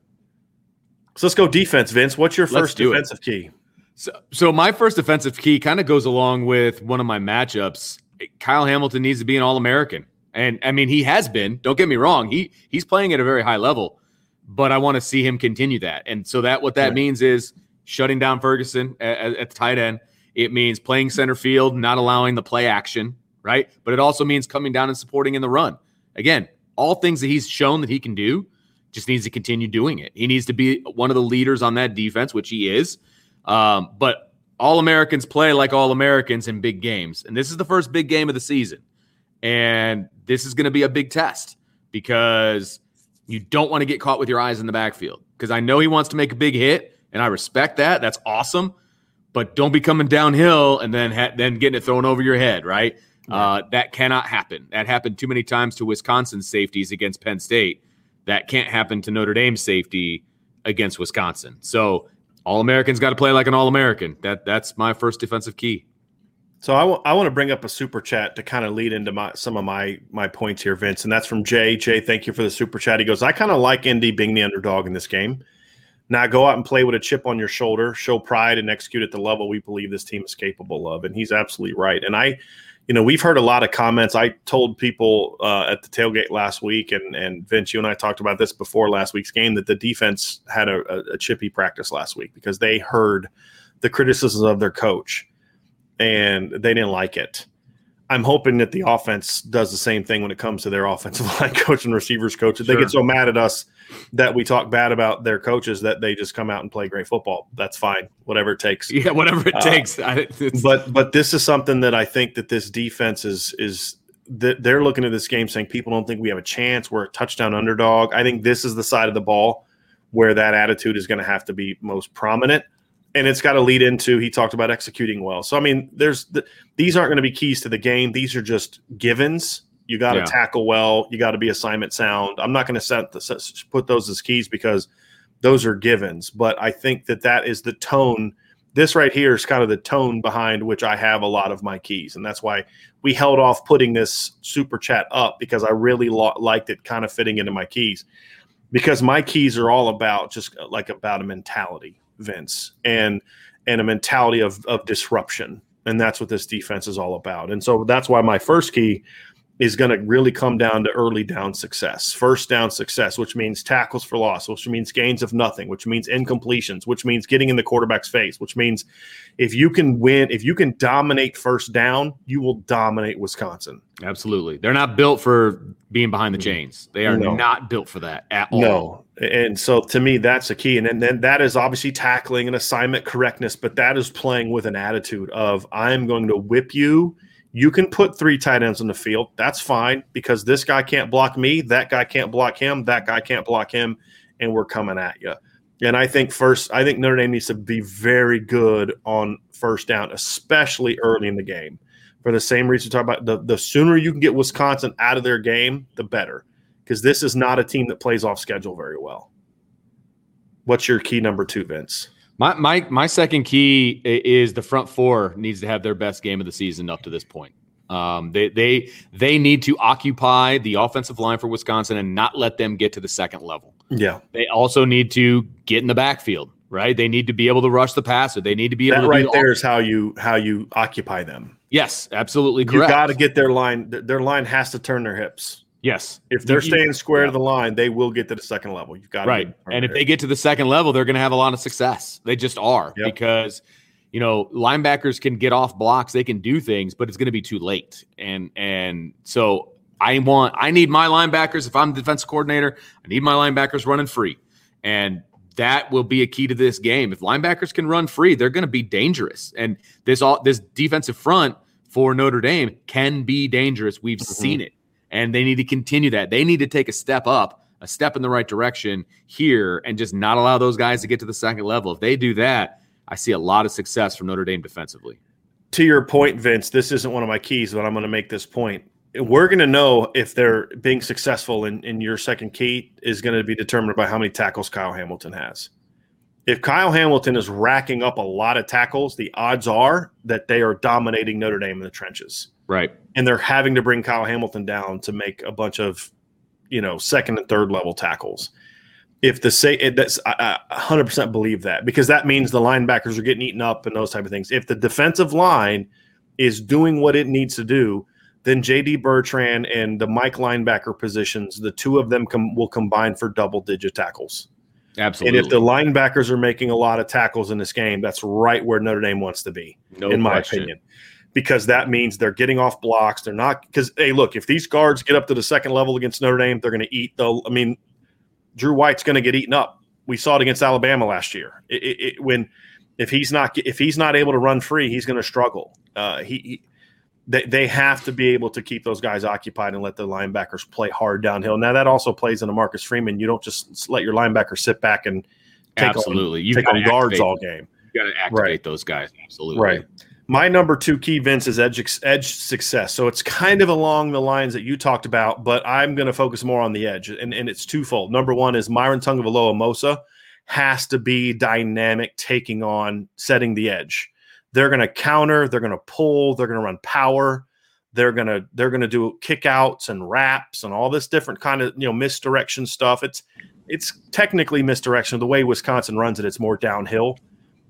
So let's go defense, Vince. What's your first defensive it. key? So, so my first defensive key kind of goes along with one of my matchups. Kyle Hamilton needs to be an All American, and I mean he has been. Don't get me wrong; he he's playing at a very high level, but I want to see him continue that. And so that what that right. means is shutting down Ferguson at, at the tight end. It means playing center field, not allowing the play action, right? But it also means coming down and supporting in the run. Again, all things that he's shown that he can do. Just needs to continue doing it. He needs to be one of the leaders on that defense, which he is. Um, but all Americans play like all Americans in big games. And this is the first big game of the season. And this is going to be a big test because you don't want to get caught with your eyes in the backfield. Because I know he wants to make a big hit, and I respect that. That's awesome. But don't be coming downhill and then ha- then getting it thrown over your head, right? Uh, that cannot happen. That happened too many times to Wisconsin safeties against Penn State that can't happen to Notre Dame safety against Wisconsin. So all Americans got to play like an All American. That that's my first defensive key. So I, w- I want to bring up a super chat to kind of lead into my some of my my points here, Vince, and that's from Jay. Jay, thank you for the super chat. He goes, I kind of like ND being the underdog in this game. Now go out and play with a chip on your shoulder, show pride, and execute at the level we believe this team is capable of. And he's absolutely right. And I you know, we've heard a lot of comments. I told people uh, at the tailgate last week, and and Vince, you and I talked about this before last week's game that the defense had a, a, a chippy practice last week because they heard the criticisms of their coach, and they didn't like it. I'm hoping that the offense does the same thing when it comes to their offensive line coach and receivers coach. Sure. They get so mad at us that we talk bad about their coaches that they just come out and play great football. That's fine, whatever it takes. Yeah, whatever it uh, takes. but but this is something that I think that this defense is is that they're looking at this game saying people don't think we have a chance. We're a touchdown underdog. I think this is the side of the ball where that attitude is going to have to be most prominent and it's got to lead into he talked about executing well. So I mean, there's the, these aren't going to be keys to the game. These are just givens. You got to yeah. tackle well. You got to be assignment sound. I'm not going to put those as keys because those are givens. But I think that that is the tone. This right here is kind of the tone behind which I have a lot of my keys, and that's why we held off putting this super chat up because I really lo- liked it, kind of fitting into my keys. Because my keys are all about just like about a mentality Vince, and and a mentality of of disruption. And that's what this defense is all about. And so that's why my first key is going to really come down to early down success, first down success, which means tackles for loss, which means gains of nothing, which means incompletions, which means getting in the quarterback's face, which means if you can win, if you can dominate first down, you will dominate Wisconsin. Absolutely. They're not built for being behind the mm. chains. They are no. not built for that at all. No. And so to me, that's the key. And then, then that is obviously tackling and assignment correctness, but that is playing with an attitude of I'm going to whip you you can put three tight ends in the field. That's fine because this guy can't block me, that guy can't block him, that guy can't block him, and we're coming at you. And I think first, I think Notre Dame needs to be very good on first down, especially early in the game. For the same reason, talk about the, the sooner you can get Wisconsin out of their game, the better. Because this is not a team that plays off schedule very well. What's your key number two, Vince? My my my second key is the front four needs to have their best game of the season up to this point. Um, they they they need to occupy the offensive line for Wisconsin and not let them get to the second level. Yeah. They also need to get in the backfield, right? They need to be able to rush the passer. They need to be able that to right there is how you how you occupy them. Yes, absolutely correct. You got to get their line. Their line has to turn their hips. Yes. If they're you, staying square yeah. to the line, they will get to the second level. You've got right. And if they get to the second level, they're going to have a lot of success. They just are yep. because you know linebackers can get off blocks, they can do things, but it's going to be too late. And and so I want I need my linebackers. If I'm the defense coordinator, I need my linebackers running free, and that will be a key to this game. If linebackers can run free, they're going to be dangerous. And this all this defensive front for Notre Dame can be dangerous. We've mm-hmm. seen it and they need to continue that. They need to take a step up a step in the right direction here and just not allow those guys to get to the second level. If they do that, I see a lot of success from Notre Dame defensively. To your point, Vince, this isn't one of my keys, but I'm going to make this point. We're going to know if they're being successful in, in your second key is going to be determined by how many tackles Kyle Hamilton has. If Kyle Hamilton is racking up a lot of tackles, the odds are that they are dominating Notre Dame in the trenches. Right. And they're having to bring Kyle Hamilton down to make a bunch of, you know, second and third level tackles if the say it, that's I, I 100% believe that because that means the linebackers are getting eaten up and those type of things. If the defensive line is doing what it needs to do, then JD Bertrand and the Mike linebacker positions, the two of them com- will combine for double digit tackles. Absolutely. And if the linebackers are making a lot of tackles in this game, that's right where Notre Dame wants to be, no in my opinion. Because that means they're getting off blocks. They're not because hey, look, if these guards get up to the second level against Notre Dame, they're going to eat the. I mean, Drew White's going to get eaten up. We saw it against Alabama last year. It, it, it, when if he's not if he's not able to run free, he's going to struggle. Uh, he, he they, they have to be able to keep those guys occupied and let the linebackers play hard downhill. Now that also plays into Marcus Freeman. You don't just let your linebacker sit back and take absolutely on, you take on guards all game. You got to activate right. those guys. Absolutely right. My number two key, Vince, is edge edge success. So it's kind of along the lines that you talked about, but I'm going to focus more on the edge, and, and it's twofold. Number one is Myron Tagovailoa has to be dynamic, taking on setting the edge. They're going to counter, they're going to pull, they're going to run power, they're going to they're going to do kickouts and wraps and all this different kind of you know misdirection stuff. It's it's technically misdirection. The way Wisconsin runs it, it's more downhill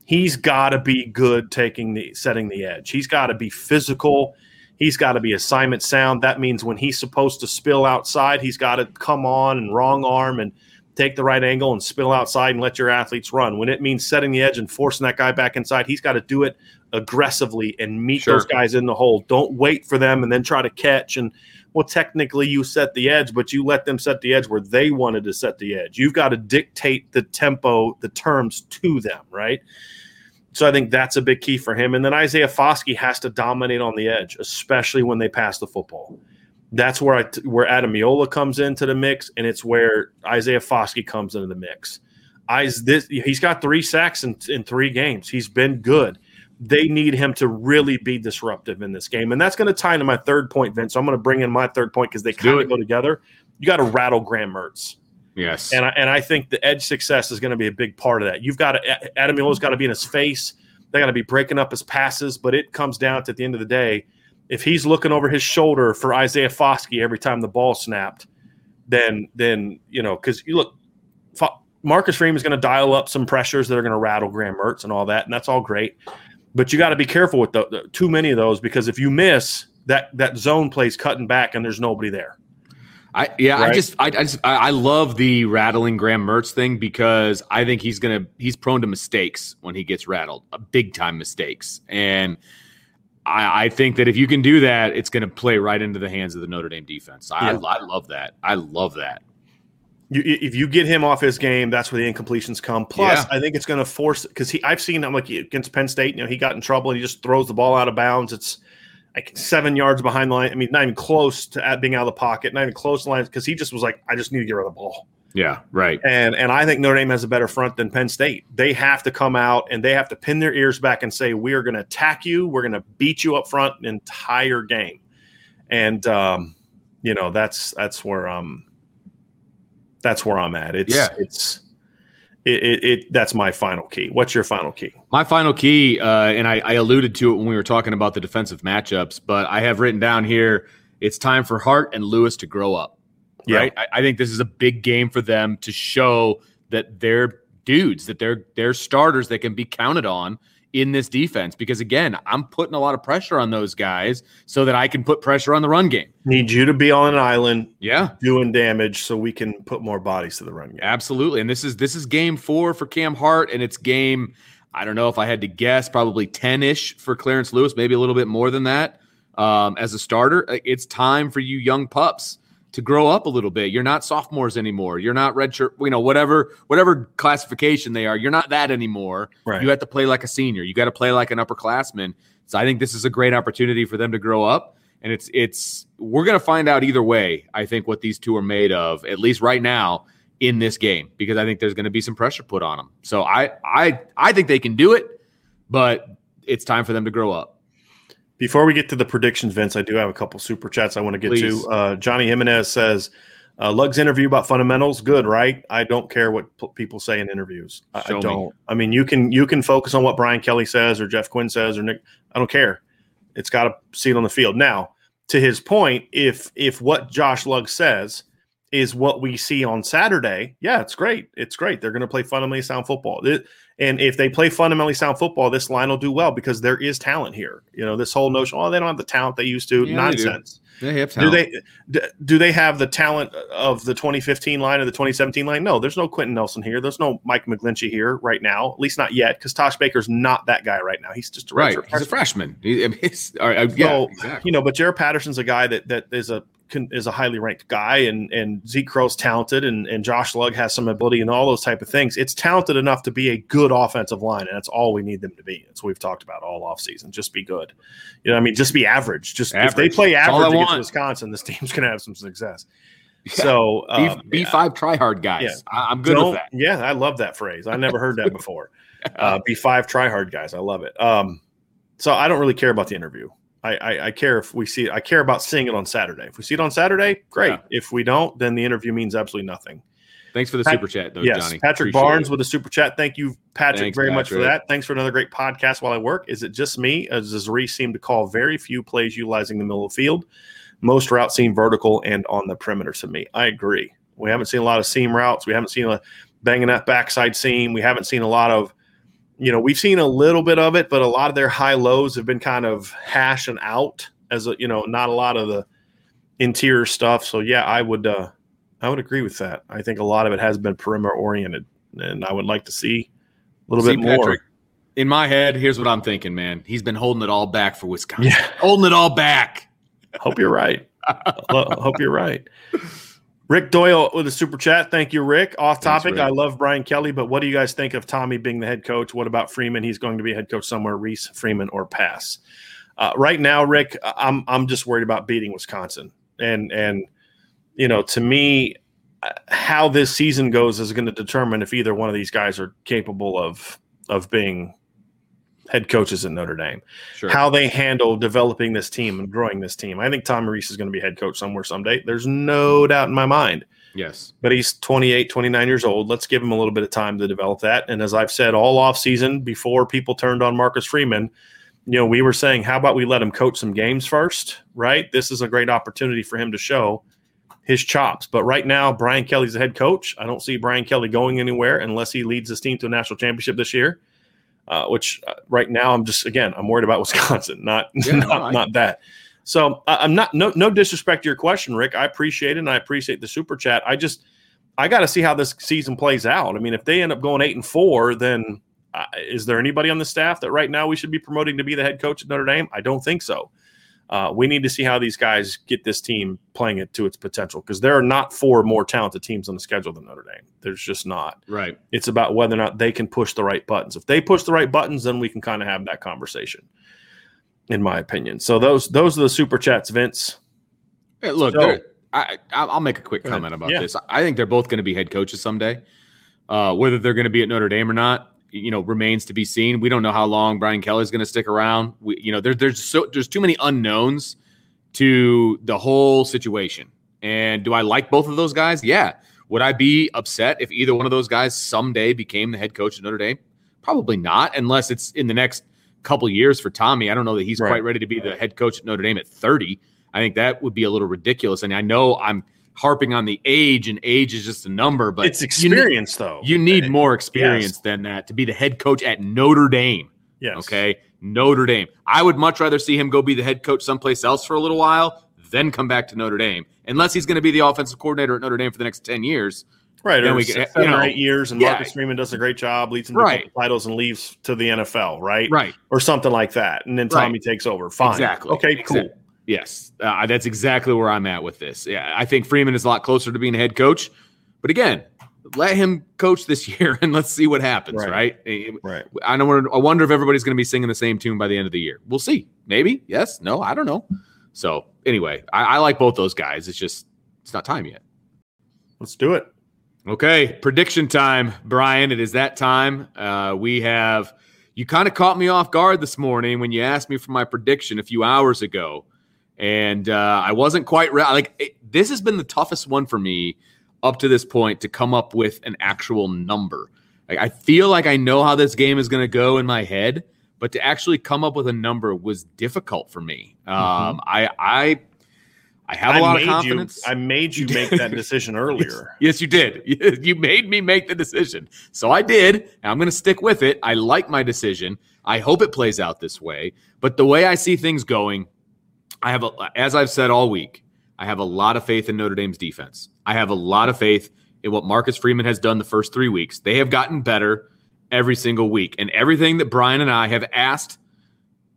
he's got to be good taking the setting the edge. He's got to be physical. He's got to be assignment sound. That means when he's supposed to spill outside, he's got to come on and wrong arm and take the right angle and spill outside and let your athletes run. When it means setting the edge and forcing that guy back inside, he's got to do it aggressively and meet sure. those guys in the hole. Don't wait for them and then try to catch and well, technically you set the edge, but you let them set the edge where they wanted to set the edge. You've got to dictate the tempo, the terms to them, right? So I think that's a big key for him. And then Isaiah Foskey has to dominate on the edge, especially when they pass the football. That's where I, where Ademilola comes into the mix, and it's where Isaiah Foskey comes into the mix. I, this, he's got three sacks in, in three games. He's been good. They need him to really be disruptive in this game, and that's going to tie into my third point, Vince. So I'm going to bring in my third point because they kind of go together. You got to rattle Graham Mertz. Yes. And I, and I think the edge success is going to be a big part of that. You've got to, Adam has got to be in his face. They got to be breaking up his passes, but it comes down to at the end of the day, if he's looking over his shoulder for Isaiah Foskey every time the ball snapped, then then you know because you look, Marcus Freeman is going to dial up some pressures that are going to rattle Graham Mertz and all that, and that's all great. But you got to be careful with the, the, too many of those because if you miss that that zone plays cutting back and there's nobody there. I yeah, right? I just I, I just I love the rattling Graham Mertz thing because I think he's gonna he's prone to mistakes when he gets rattled, uh, big time mistakes, and I, I think that if you can do that, it's gonna play right into the hands of the Notre Dame defense. I, yeah. I, I love that. I love that. You, if you get him off his game, that's where the incompletions come. Plus, yeah. I think it's going to force because he. I've seen him like against Penn State. You know, he got in trouble and he just throws the ball out of bounds. It's like seven yards behind the line. I mean, not even close to being out of the pocket, not even close to the line because he just was like, I just need to get rid of the ball. Yeah, right. And and I think Notre Dame has a better front than Penn State. They have to come out and they have to pin their ears back and say, we are going to attack you. We're going to beat you up front the entire game. And um, you know that's that's where um that's where I'm at. It's yeah. it's it, it, it, that's my final key. What's your final key? My final key, uh, and I, I, alluded to it when we were talking about the defensive matchups, but I have written down here: it's time for Hart and Lewis to grow up. Right? Yeah. I, I think this is a big game for them to show that they're dudes, that they're they're starters that can be counted on in this defense because again, I'm putting a lot of pressure on those guys so that I can put pressure on the run game. Need you to be on an island, yeah, doing damage so we can put more bodies to the run game. Absolutely. And this is this is game 4 for Cam Hart and it's game I don't know if I had to guess probably 10ish for Clarence Lewis, maybe a little bit more than that. Um, as a starter, it's time for you young pups to grow up a little bit. You're not sophomores anymore. You're not redshirt, you know, whatever whatever classification they are. You're not that anymore. Right. You have to play like a senior. You got to play like an upperclassman. So I think this is a great opportunity for them to grow up. and it's it's we're gonna find out either way. I think what these two are made of, at least right now in this game, because I think there's going to be some pressure put on them. So I I I think they can do it, but it's time for them to grow up. Before we get to the predictions, Vince, I do have a couple super chats I want to get Please. to. Uh, Johnny Jimenez says, uh, Lugg's interview about fundamentals, good, right? I don't care what p- people say in interviews. I, I don't. Me. I mean, you can you can focus on what Brian Kelly says or Jeff Quinn says or Nick. I don't care. It's got to see it on the field. Now, to his point, if if what Josh Lugg says is what we see on Saturday, yeah, it's great. It's great. They're going to play fundamentally sound football. It, and if they play fundamentally sound football, this line will do well because there is talent here. You know, this whole notion, oh, they don't have the talent they used to. Yeah, Nonsense. They, they have talent. Do they do they have the talent of the 2015 line or the 2017 line? No, there's no Quenton Nelson here. There's no Mike McGlinchey here right now, at least not yet, because Tosh Baker's not that guy right now. He's just a right. He's a freshman. He, I mean, uh, yeah, so, exactly. you know, but Jarrett Patterson's a guy that that is a is a highly ranked guy, and and Zeke Crow's talented, and and Josh Lugg has some ability, and all those type of things. It's talented enough to be a good offensive line, and that's all we need them to be. That's what we've talked about all offseason. Just be good. You know, I mean, just be average. Just average. if they play average against Wisconsin, this team's going to have some success. Yeah. So um, B five try hard guys. Yeah. I'm good Don't, with that. Yeah, I love that phrase. I never heard that before. Uh, B five try hard guys. I love it. Um, so I don't really care about the interview. I, I, I, care if we see it. I care about seeing it on Saturday. If we see it on Saturday, great. Yeah. If we don't, then the interview means absolutely nothing. Thanks for the Pat, super chat, though, yes, Johnny. Patrick Appreciate Barnes it. with a super chat. Thank you, Patrick, Thanks, very Patrick. much for that. Thanks for another great podcast while I work. Is it just me? As Rees seemed to call very few plays utilizing the middle of the field. Most routes seem vertical and on the perimeter to me. I agree. We haven't seen a lot of seam routes. We haven't seen a banging that backside seam. We haven't seen a lot of you know, we've seen a little bit of it, but a lot of their high lows have been kind of hashing out as a you know not a lot of the interior stuff. So yeah, I would uh, I would agree with that. I think a lot of it has been perimeter oriented, and I would like to see a little see, bit Patrick, more. In my head, here's what I'm thinking, man. He's been holding it all back for Wisconsin. Yeah. Holding it all back. Hope you're right. Hope you're right. Rick Doyle with a super chat. Thank you, Rick. Off topic. Thanks, I love Brian Kelly, but what do you guys think of Tommy being the head coach? What about Freeman? He's going to be head coach somewhere. Rees, Freeman, or pass? Uh, right now, Rick, I'm I'm just worried about beating Wisconsin, and and you know, to me, uh, how this season goes is going to determine if either one of these guys are capable of of being head coaches at Notre Dame. Sure. How they handle developing this team and growing this team. I think Tom Rees is going to be head coach somewhere someday. There's no doubt in my mind. Yes. But he's 28, 29 years old. Let's give him a little bit of time to develop that. And as I've said all off season before people turned on Marcus Freeman, you know, we were saying, how about we let him coach some games first, right? This is a great opportunity for him to show his chops. But right now, Brian Kelly's the head coach. I don't see Brian Kelly going anywhere unless he leads his team to a national championship this year. Uh, which uh, right now I'm just again I'm worried about Wisconsin, not yeah, not, no, I, not that. So uh, I'm not no no disrespect to your question, Rick. I appreciate it and I appreciate the super chat. I just I got to see how this season plays out. I mean, if they end up going eight and four, then uh, is there anybody on the staff that right now we should be promoting to be the head coach at Notre Dame? I don't think so. Uh, we need to see how these guys get this team playing it to its potential because there are not four more talented teams on the schedule than Notre Dame. There's just not. Right. It's about whether or not they can push the right buttons. If they push the right buttons, then we can kind of have that conversation, in my opinion. So those those are the super chats, Vince. Hey, look, so, I I'll make a quick comment about yeah. this. I think they're both going to be head coaches someday. Uh, whether they're going to be at Notre Dame or not, you know remains to be seen. We don't know how long Brian Kelly's going to stick around. We, you know, there, there's so there's too many unknowns to the whole situation. And do I like both of those guys? Yeah. Would I be upset if either one of those guys someday became the head coach of Notre Dame? Probably not, unless it's in the next couple years for Tommy. I don't know that he's right. quite ready to be the head coach at Notre Dame at 30. I think that would be a little ridiculous. And I know I'm harping on the age, and age is just a number, but it's experience, you though. You need more experience yes. than that to be the head coach at Notre Dame. Yes. Okay. Notre Dame. I would much rather see him go be the head coach someplace else for a little while, then come back to Notre Dame. Unless he's going to be the offensive coordinator at Notre Dame for the next 10 years. Right. Then we seven you know, or eight years, and yeah. Marcus Freeman does a great job, leads them to right. titles and leaves to the NFL, right? Right. Or something like that. And then Tommy right. takes over. Fine. Exactly. Okay, exactly. Yes, uh, that's exactly where I'm at with this. Yeah, I think Freeman is a lot closer to being a head coach, but again, let him coach this year and let's see what happens. Right. Right. Right. I don't. I wonder if everybody's going to be singing the same tune by the end of the year. We'll see. Maybe. Yes. No. I don't know. So anyway, I, I like both those guys. It's just it's not time yet. Let's do it. Okay, prediction time, Brian. It is that time. Uh, we have you kind of caught me off guard this morning when you asked me for my prediction a few hours ago, and uh, I wasn't quite re- like it, this has been the toughest one for me up to this point to come up with an actual number. Like, I feel like I know how this game is going to go in my head, but to actually come up with a number was difficult for me. Um, mm-hmm. I I I have a I lot of confidence. You, I made you make that decision earlier. yes, you did. You made me make the decision. So I did. I'm going to stick with it. I like my decision. I hope it plays out this way. But the way I see things going, I have, a, as I've said all week, I have a lot of faith in Notre Dame's defense. I have a lot of faith in what Marcus Freeman has done the first three weeks. They have gotten better every single week. And everything that Brian and I have asked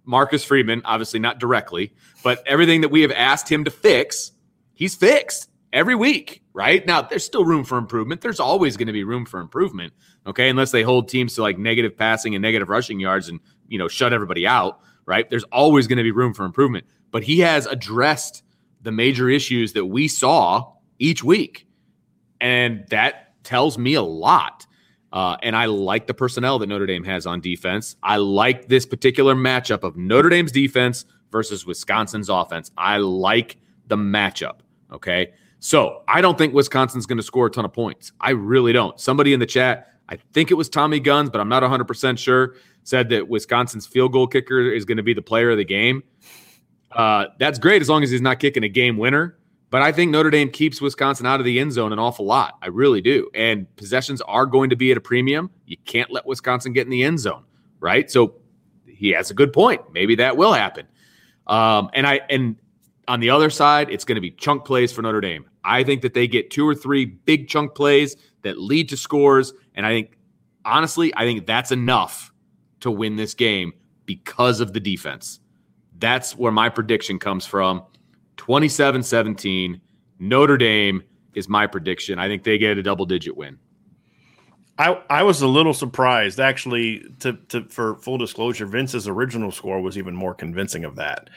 Marcus Freeman, obviously not directly, but everything that we have asked him to fix, he's fixed every week, right? Now, there's still room for improvement. There's always going to be room for improvement, okay? Unless they hold teams to like negative passing and negative rushing yards and, you know, shut everybody out, right? There's always going to be room for improvement. But he has addressed the major issues that we saw each week. And that tells me a lot. Uh, and I like the personnel that Notre Dame has on defense. I like this particular matchup of Notre Dame's defense versus Wisconsin's offense. I like the matchup. Okay. So I don't think Wisconsin's going to score a ton of points. I really don't. Somebody in the chat, I think it was Tommy Guns, but I'm not 100% sure, said that Wisconsin's field goal kicker is going to be the player of the game. Uh, that's great as long as he's not kicking a game winner. But I think Notre Dame keeps Wisconsin out of the end zone an awful lot. I really do. And possessions are going to be at a premium. You can't let Wisconsin get in the end zone, right? So he has a good point. Maybe that will happen. Um, and I and on the other side, it's going to be chunk plays for Notre Dame. I think that they get two or three big chunk plays that lead to scores. And I think, honestly, I think that's enough to win this game because of the defense. That's where my prediction comes from. 27 17. Notre Dame is my prediction. I think they get a double digit win. I, I was a little surprised actually to, to for full disclosure Vince's original score was even more convincing of that.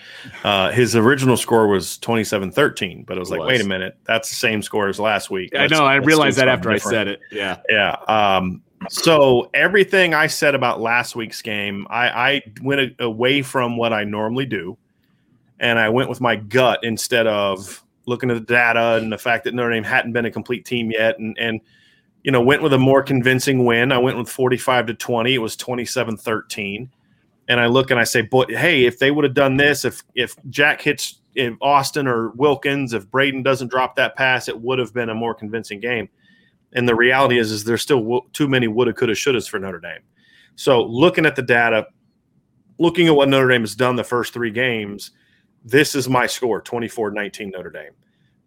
Uh, his original score was 27-13 but I was it like was. wait a minute that's the same score as last week. Let's, I know I realized that after different. I said it. Yeah. Yeah. Um, so everything I said about last week's game I, I went a, away from what I normally do and I went with my gut instead of looking at the data and the fact that Notre Dame hadn't been a complete team yet, and and you know went with a more convincing win. I went with 45 to 20. It was 27-13. And I look and I say, "Boy, hey, if they would have done this, if if Jack hits if Austin or Wilkins, if Braden doesn't drop that pass, it would have been a more convincing game." And the reality is, is there's still w- too many woulda, coulda, shouldas for Notre Dame. So looking at the data, looking at what Notre Dame has done the first three games, this is my score 24 19 Notre Dame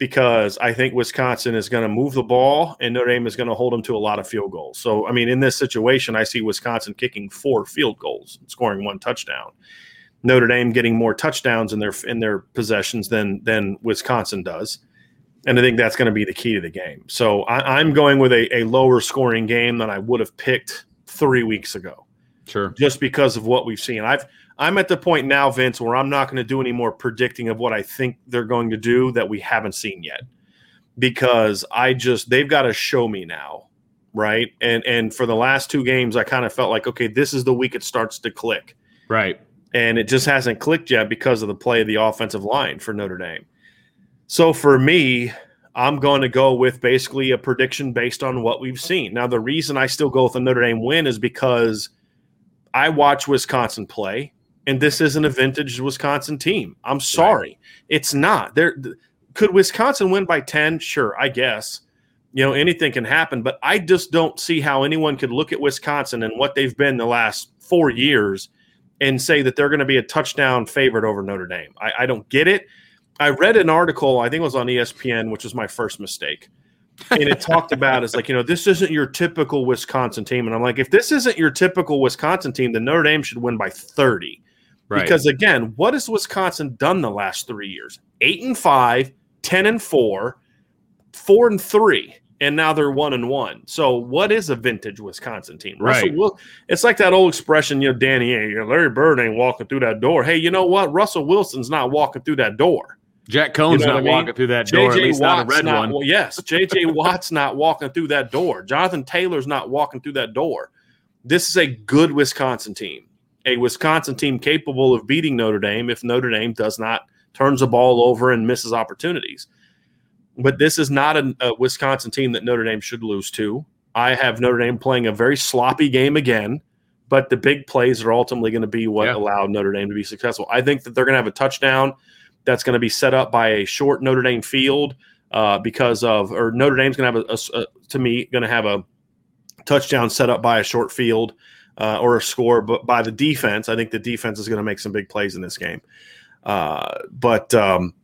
because I think Wisconsin is going to move the ball and Notre Dame is going to hold them to a lot of field goals. So, I mean, in this situation, I see Wisconsin kicking four field goals, scoring one touchdown. Notre Dame getting more touchdowns in their in their possessions than than Wisconsin does, and I think that's going to be the key to the game. So I, am going with a, a lower scoring game than I would have picked three weeks ago. Sure, just because of what we've seen. I've I'm at the point now, Vince, where I'm not going to do any more predicting of what I think they're going to do that we haven't seen yet. Because I just they've got to show me now, right? And and for the last two games, I kind of felt like, okay, this is the week it starts to click. Right. And it just hasn't clicked yet because of the play of the offensive line for Notre Dame. So for me, I'm going to go with basically a prediction based on what we've seen. Now, the reason I still go with a Notre Dame win is because I watch Wisconsin play and this isn't a vintage Wisconsin team. I'm sorry, right. it's not. There could Wisconsin win by 10? Sure, I guess. You know, anything can happen, but I just don't see how anyone could look at Wisconsin and what they've been the last four years and say that they're going to be a touchdown favorite over Notre Dame. I, I don't get it. I read an article, I think it was on ESPN, which was my first mistake. and it talked about it's like you know this isn't your typical Wisconsin team, and I'm like if this isn't your typical Wisconsin team, then Notre Dame should win by 30. Right. Because again, what has Wisconsin done the last three years? Eight and five, 10 and four, four and three. and now they're one and one. So what is a vintage Wisconsin team? Right. Russell Wil- it's like that old expression, you know, Danny, Larry Bird ain't walking through that door. Hey, you know what? Russell Wilson's not walking through that door. Jack Coan's you know not I mean? walking through that door. JJ at least Watt's not a red not, one. Well, yes, JJ Watt's not walking through that door. Jonathan Taylor's not walking through that door. This is a good Wisconsin team, a Wisconsin team capable of beating Notre Dame if Notre Dame does not turns the ball over and misses opportunities. But this is not a, a Wisconsin team that Notre Dame should lose to. I have Notre Dame playing a very sloppy game again, but the big plays are ultimately going to be what yeah. allowed Notre Dame to be successful. I think that they're going to have a touchdown that's going to be set up by a short Notre Dame field uh, because of, or Notre Dame's going to have a, a, a to me, going to have a touchdown set up by a short field uh, or a score, but by the defense. I think the defense is going to make some big plays in this game. Uh, but um,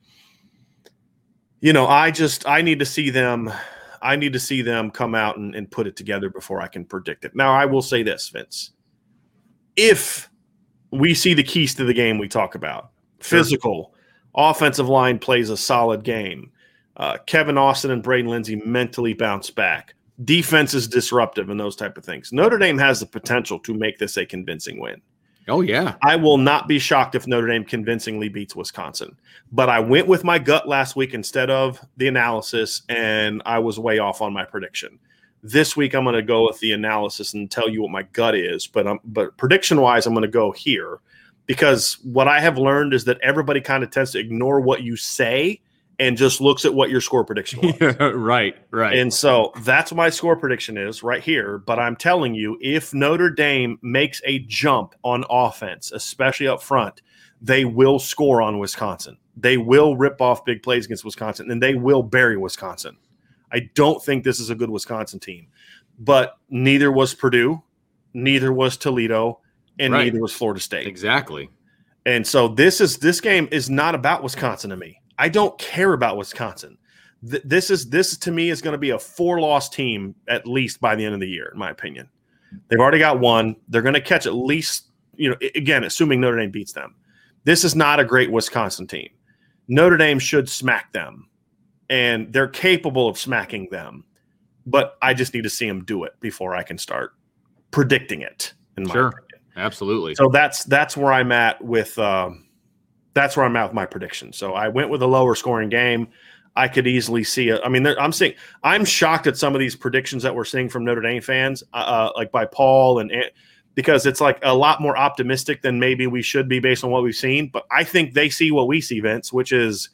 you know, I just I need to see them. I need to see them come out and, and put it together before I can predict it. Now, I will say this, Vince. If we see the keys to the game we talk about, physical, offensive line plays a solid game. Uh, Kevin Austin and Braden Lenzy mentally bounce back. Defense is disruptive and those type of things. Notre Dame has the potential to make this a convincing win. Oh yeah. I will not be shocked if Notre Dame convincingly beats Wisconsin. But I went with my gut last week instead of the analysis and I was way off on my prediction. This week I'm going to go with the analysis and tell you what my gut is, but um, but prediction wise I'm going to go here because what I have learned is that everybody kind of tends to ignore what you say and just looks at what your score prediction was. Right, right. And so that's my score prediction is right here. But I'm telling you, if Notre Dame makes a jump on offense, especially up front, they will score on Wisconsin. They will rip off big plays against Wisconsin and they will bury Wisconsin. I don't think this is a good Wisconsin team, but neither was Purdue, neither was Toledo, and right. neither was Florida State. Exactly. And so this is this game is not about Wisconsin to me. I don't care about Wisconsin. Th- this is this to me is going to be a four loss team at least by the end of the year, in my opinion. They've already got one. They're going to catch at least, you know, again, assuming Notre Dame beats them. This is not a great Wisconsin team. Notre Dame should smack them, and they're capable of smacking them. But I just need to see them do it before I can start predicting it. In my sure, opinion. Absolutely. So that's that's where I'm at with. Um, that's where I'm at with my prediction. So I went with a lower scoring game. I could easily see it. I mean, I'm seeing. I'm shocked at some of these predictions that we're seeing from Notre Dame fans, uh, uh, like by Paul and because it's like a lot more optimistic than maybe we should be based on what we've seen. But I think they see what we see, Vince, which is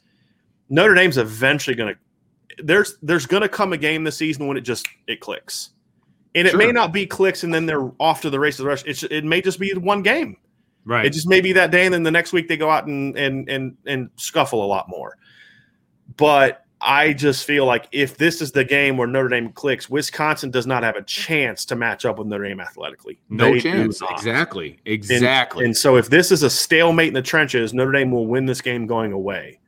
Notre Dame's eventually going to. There's there's going to come a game this season when it just it clicks, and it sure. may not be clicks, and then they're off to the races. The rest, it's, it may just be one game. Right. It just may be that day, and then the next week they go out and and and and scuffle a lot more. But I just feel like if this is the game where Notre Dame clicks, Wisconsin does not have a chance to match up with Notre Dame athletically. No they chance. Exactly. Exactly. And, and, so if this is a stalemate in the trenches, Notre Dame will win this game going away.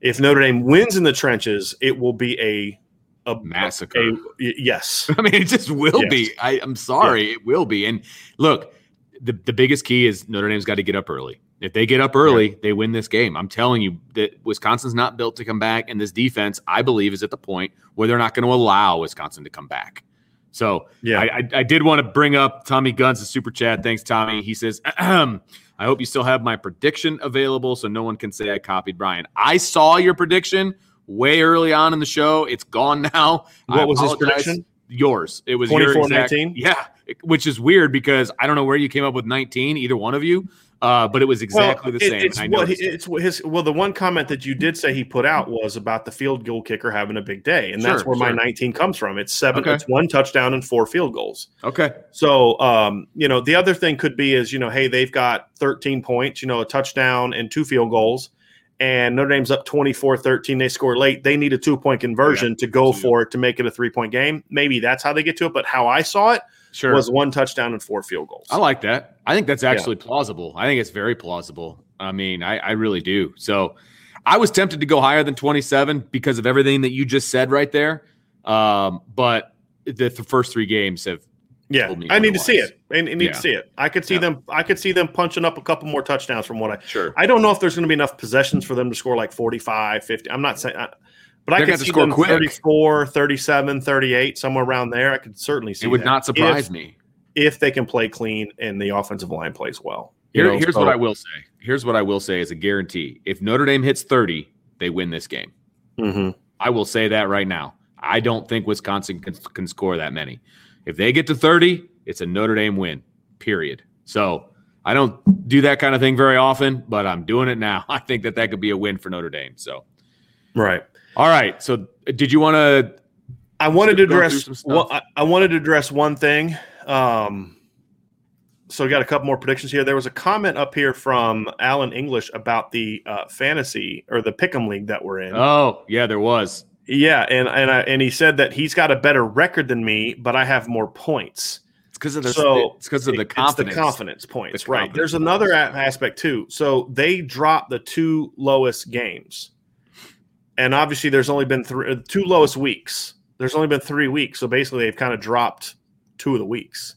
If Notre Dame wins in the trenches, it will be a a massacre. A, yes. I mean, it just will yes. be. I, am sorry, yeah. it will be. And look, the, the biggest key is Notre Dame's got to get up early. If they get up early, yeah. they win this game. I'm telling you that Wisconsin's not built to come back, and this defense, I believe, is at the point where they're not going to allow Wisconsin to come back. So, yeah, I, I, I did want to bring up Tommy Guns, the super chat. Thanks, Tommy. He says, I hope you still have my prediction available so no one can say I copied Bryan. I saw your prediction way early on in the show. It's gone now. What was his prediction? Yours. It was 24 19. Yeah which is weird because I don't know where you came up with 19, either one of you. Uh, but it was exactly well, the same. It's what it's his. Well, the one comment that you did say he put out was about the field goal kicker having a big day, and sure, that's where sure. my 19 comes from. It's seven. Okay. It's one touchdown and four field goals. Okay. So, um, you know, the other thing could be is you know, hey, they've got 13 points, you know, a touchdown and two field goals, and Notre Dame's up 24-13. They score late. They need a two point conversion yeah, to go for it to make it a three point game. Maybe that's how they get to it. But how I saw it sure. was one touchdown and four field goals. I like that. I think that's actually yeah. plausible. I think it's very plausible. I mean, I, I really do. So I was tempted to go higher than 27 because of everything that you just said right there. Um, but the, the first three games have yeah, I need to see it. I need yeah. to see it. I could see yeah. them. I could see them punching up a couple more touchdowns from what I. Sure. I don't know if there's going to be enough possessions for them to score like 45, 50. I'm not saying. I, But I could see score them quick. 34, 37, 38, somewhere around there. I could certainly see It would that. not surprise if, me. If they can play clean and the offensive line plays well. Here, know, here's so. what I will say. Here's what I will say as a guarantee. If Notre Dame hits 30, they win this game. Mm-hmm. I will say that right now. I don't think Wisconsin can, can score that many. If they get to 30, it's a Notre Dame win, period. So I don't do that kind of thing very often, but I'm doing it now. I think that that could be a win for Notre Dame. So, right. All right. So, did you want to? I wanted to address. Well, I, I, wanted to address one thing. Um, so we got a couple more predictions here. There was a comment up here from Alan English about the uh, fantasy or the Pick'em league that we're in. Oh, yeah, there was. Yeah, and and I, and he said that he's got a better record than me, but I have more points. It's because of the so it's because of the confidence. the confidence points, the right? Confidence There's another aspect too. So they dropped the two lowest games and obviously there's only been three, uh, two lowest weeks. There's only been three weeks, so basically they've kind of dropped two of the weeks.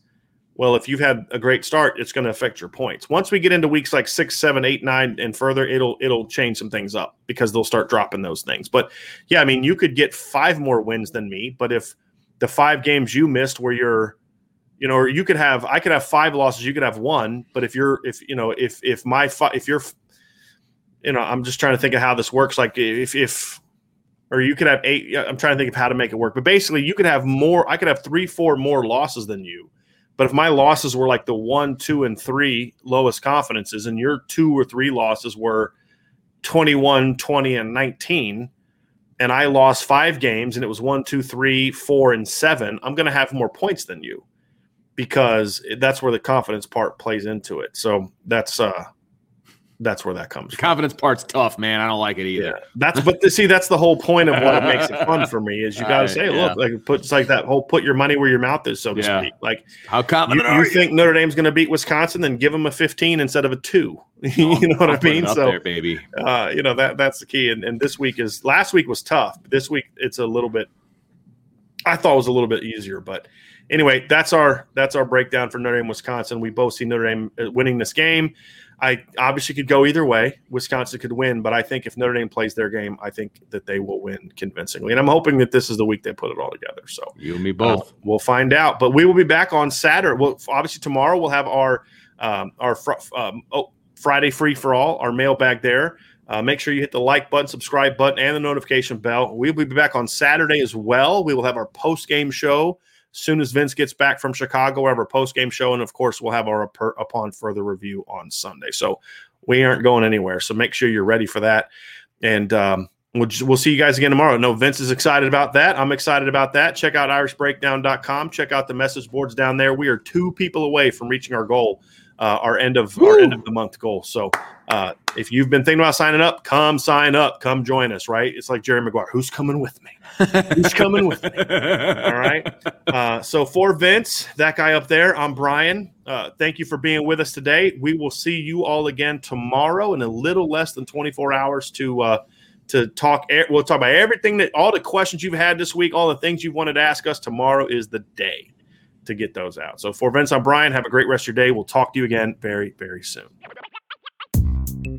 Well, if you've had a great start, it's going to affect your points. Once we get into weeks like six, seven, eight, nine, and further, it'll it'll change some things up because they'll start dropping those things. But yeah, I mean, you could get five more wins than me, but if the five games you missed where you're you know, or you could have I could have five losses, you could have one, but if you're if you know if if my if you're you know, I'm just trying to think of how this works. Like if if or you could have eight. I'm trying to think of how to make it work. But basically, you could have more. I could have three, four more losses than you. But if my losses were like the one, two, and three lowest confidences, and your two or three losses were 21, 20, and 19, and I lost five games and it was one, two, three, four, and seven, I'm going to have more points than you because that's where the confidence part plays into it. So that's uh that's where that comes. The confidence part's tough, man. I don't like it either. Yeah. That's but see, that's the whole point of what makes it fun for me is you got to say, yeah. look, like put it's like that whole put your money where your mouth is, so to yeah. speak. Like how confident you, you, you, think Notre Dame's going to beat Wisconsin, then give them a 15 instead of a two. you know what i mean? So, there, baby. Uh, you know that that's the key. And, and this week is last week was tough. This week it's a little bit. I thought it was a little bit easier, but anyway, that's our that's our breakdown for Notre Dame, Wisconsin. We both see Notre Dame uh, winning this game. I obviously could go either way. Wisconsin could win, but I think if Notre Dame plays their game, I think that they will win convincingly. And I'm hoping that this is the week they put it all together. So you and me both. Uh, we'll find out. But we will be back on Saturday. Well, obviously tomorrow we'll have our um, our fr- um, oh, Friday free for all, our mailbag there. Uh, make sure you hit the like button, subscribe button, and the notification bell. We'll be back on Saturday as well. We will have our post game show soon as Vince gets back from Chicago, we'll have our post game show, and of course, we'll have our upon further review on Sunday. So we aren't going anywhere. So make sure you're ready for that. And um, we'll, we'll see you guys again tomorrow. No, Vince is excited about that. I'm excited about that. Check out irishbreakdown.com. Check out the message boards down there. We are two people away from reaching our goal uh, our end of Woo! our end of the month goal. So uh, if you've been thinking about signing up, come sign up, come join us. Right? It's like Jerry Maguire. Who's coming with me? Who's coming with me? All right. Uh, so for Vince, that guy up there, I'm Bryan. Uh, thank you for being with us today. We will see you all again tomorrow in a little less than 24 hours to uh, to talk. We'll talk about everything that all the questions you've had this week, all the things you wanted to ask us. Tomorrow is the day to get those out. So for Vince, I'm Bryan. Have a great rest of your day. We'll talk to you again very, very soon. Thank you.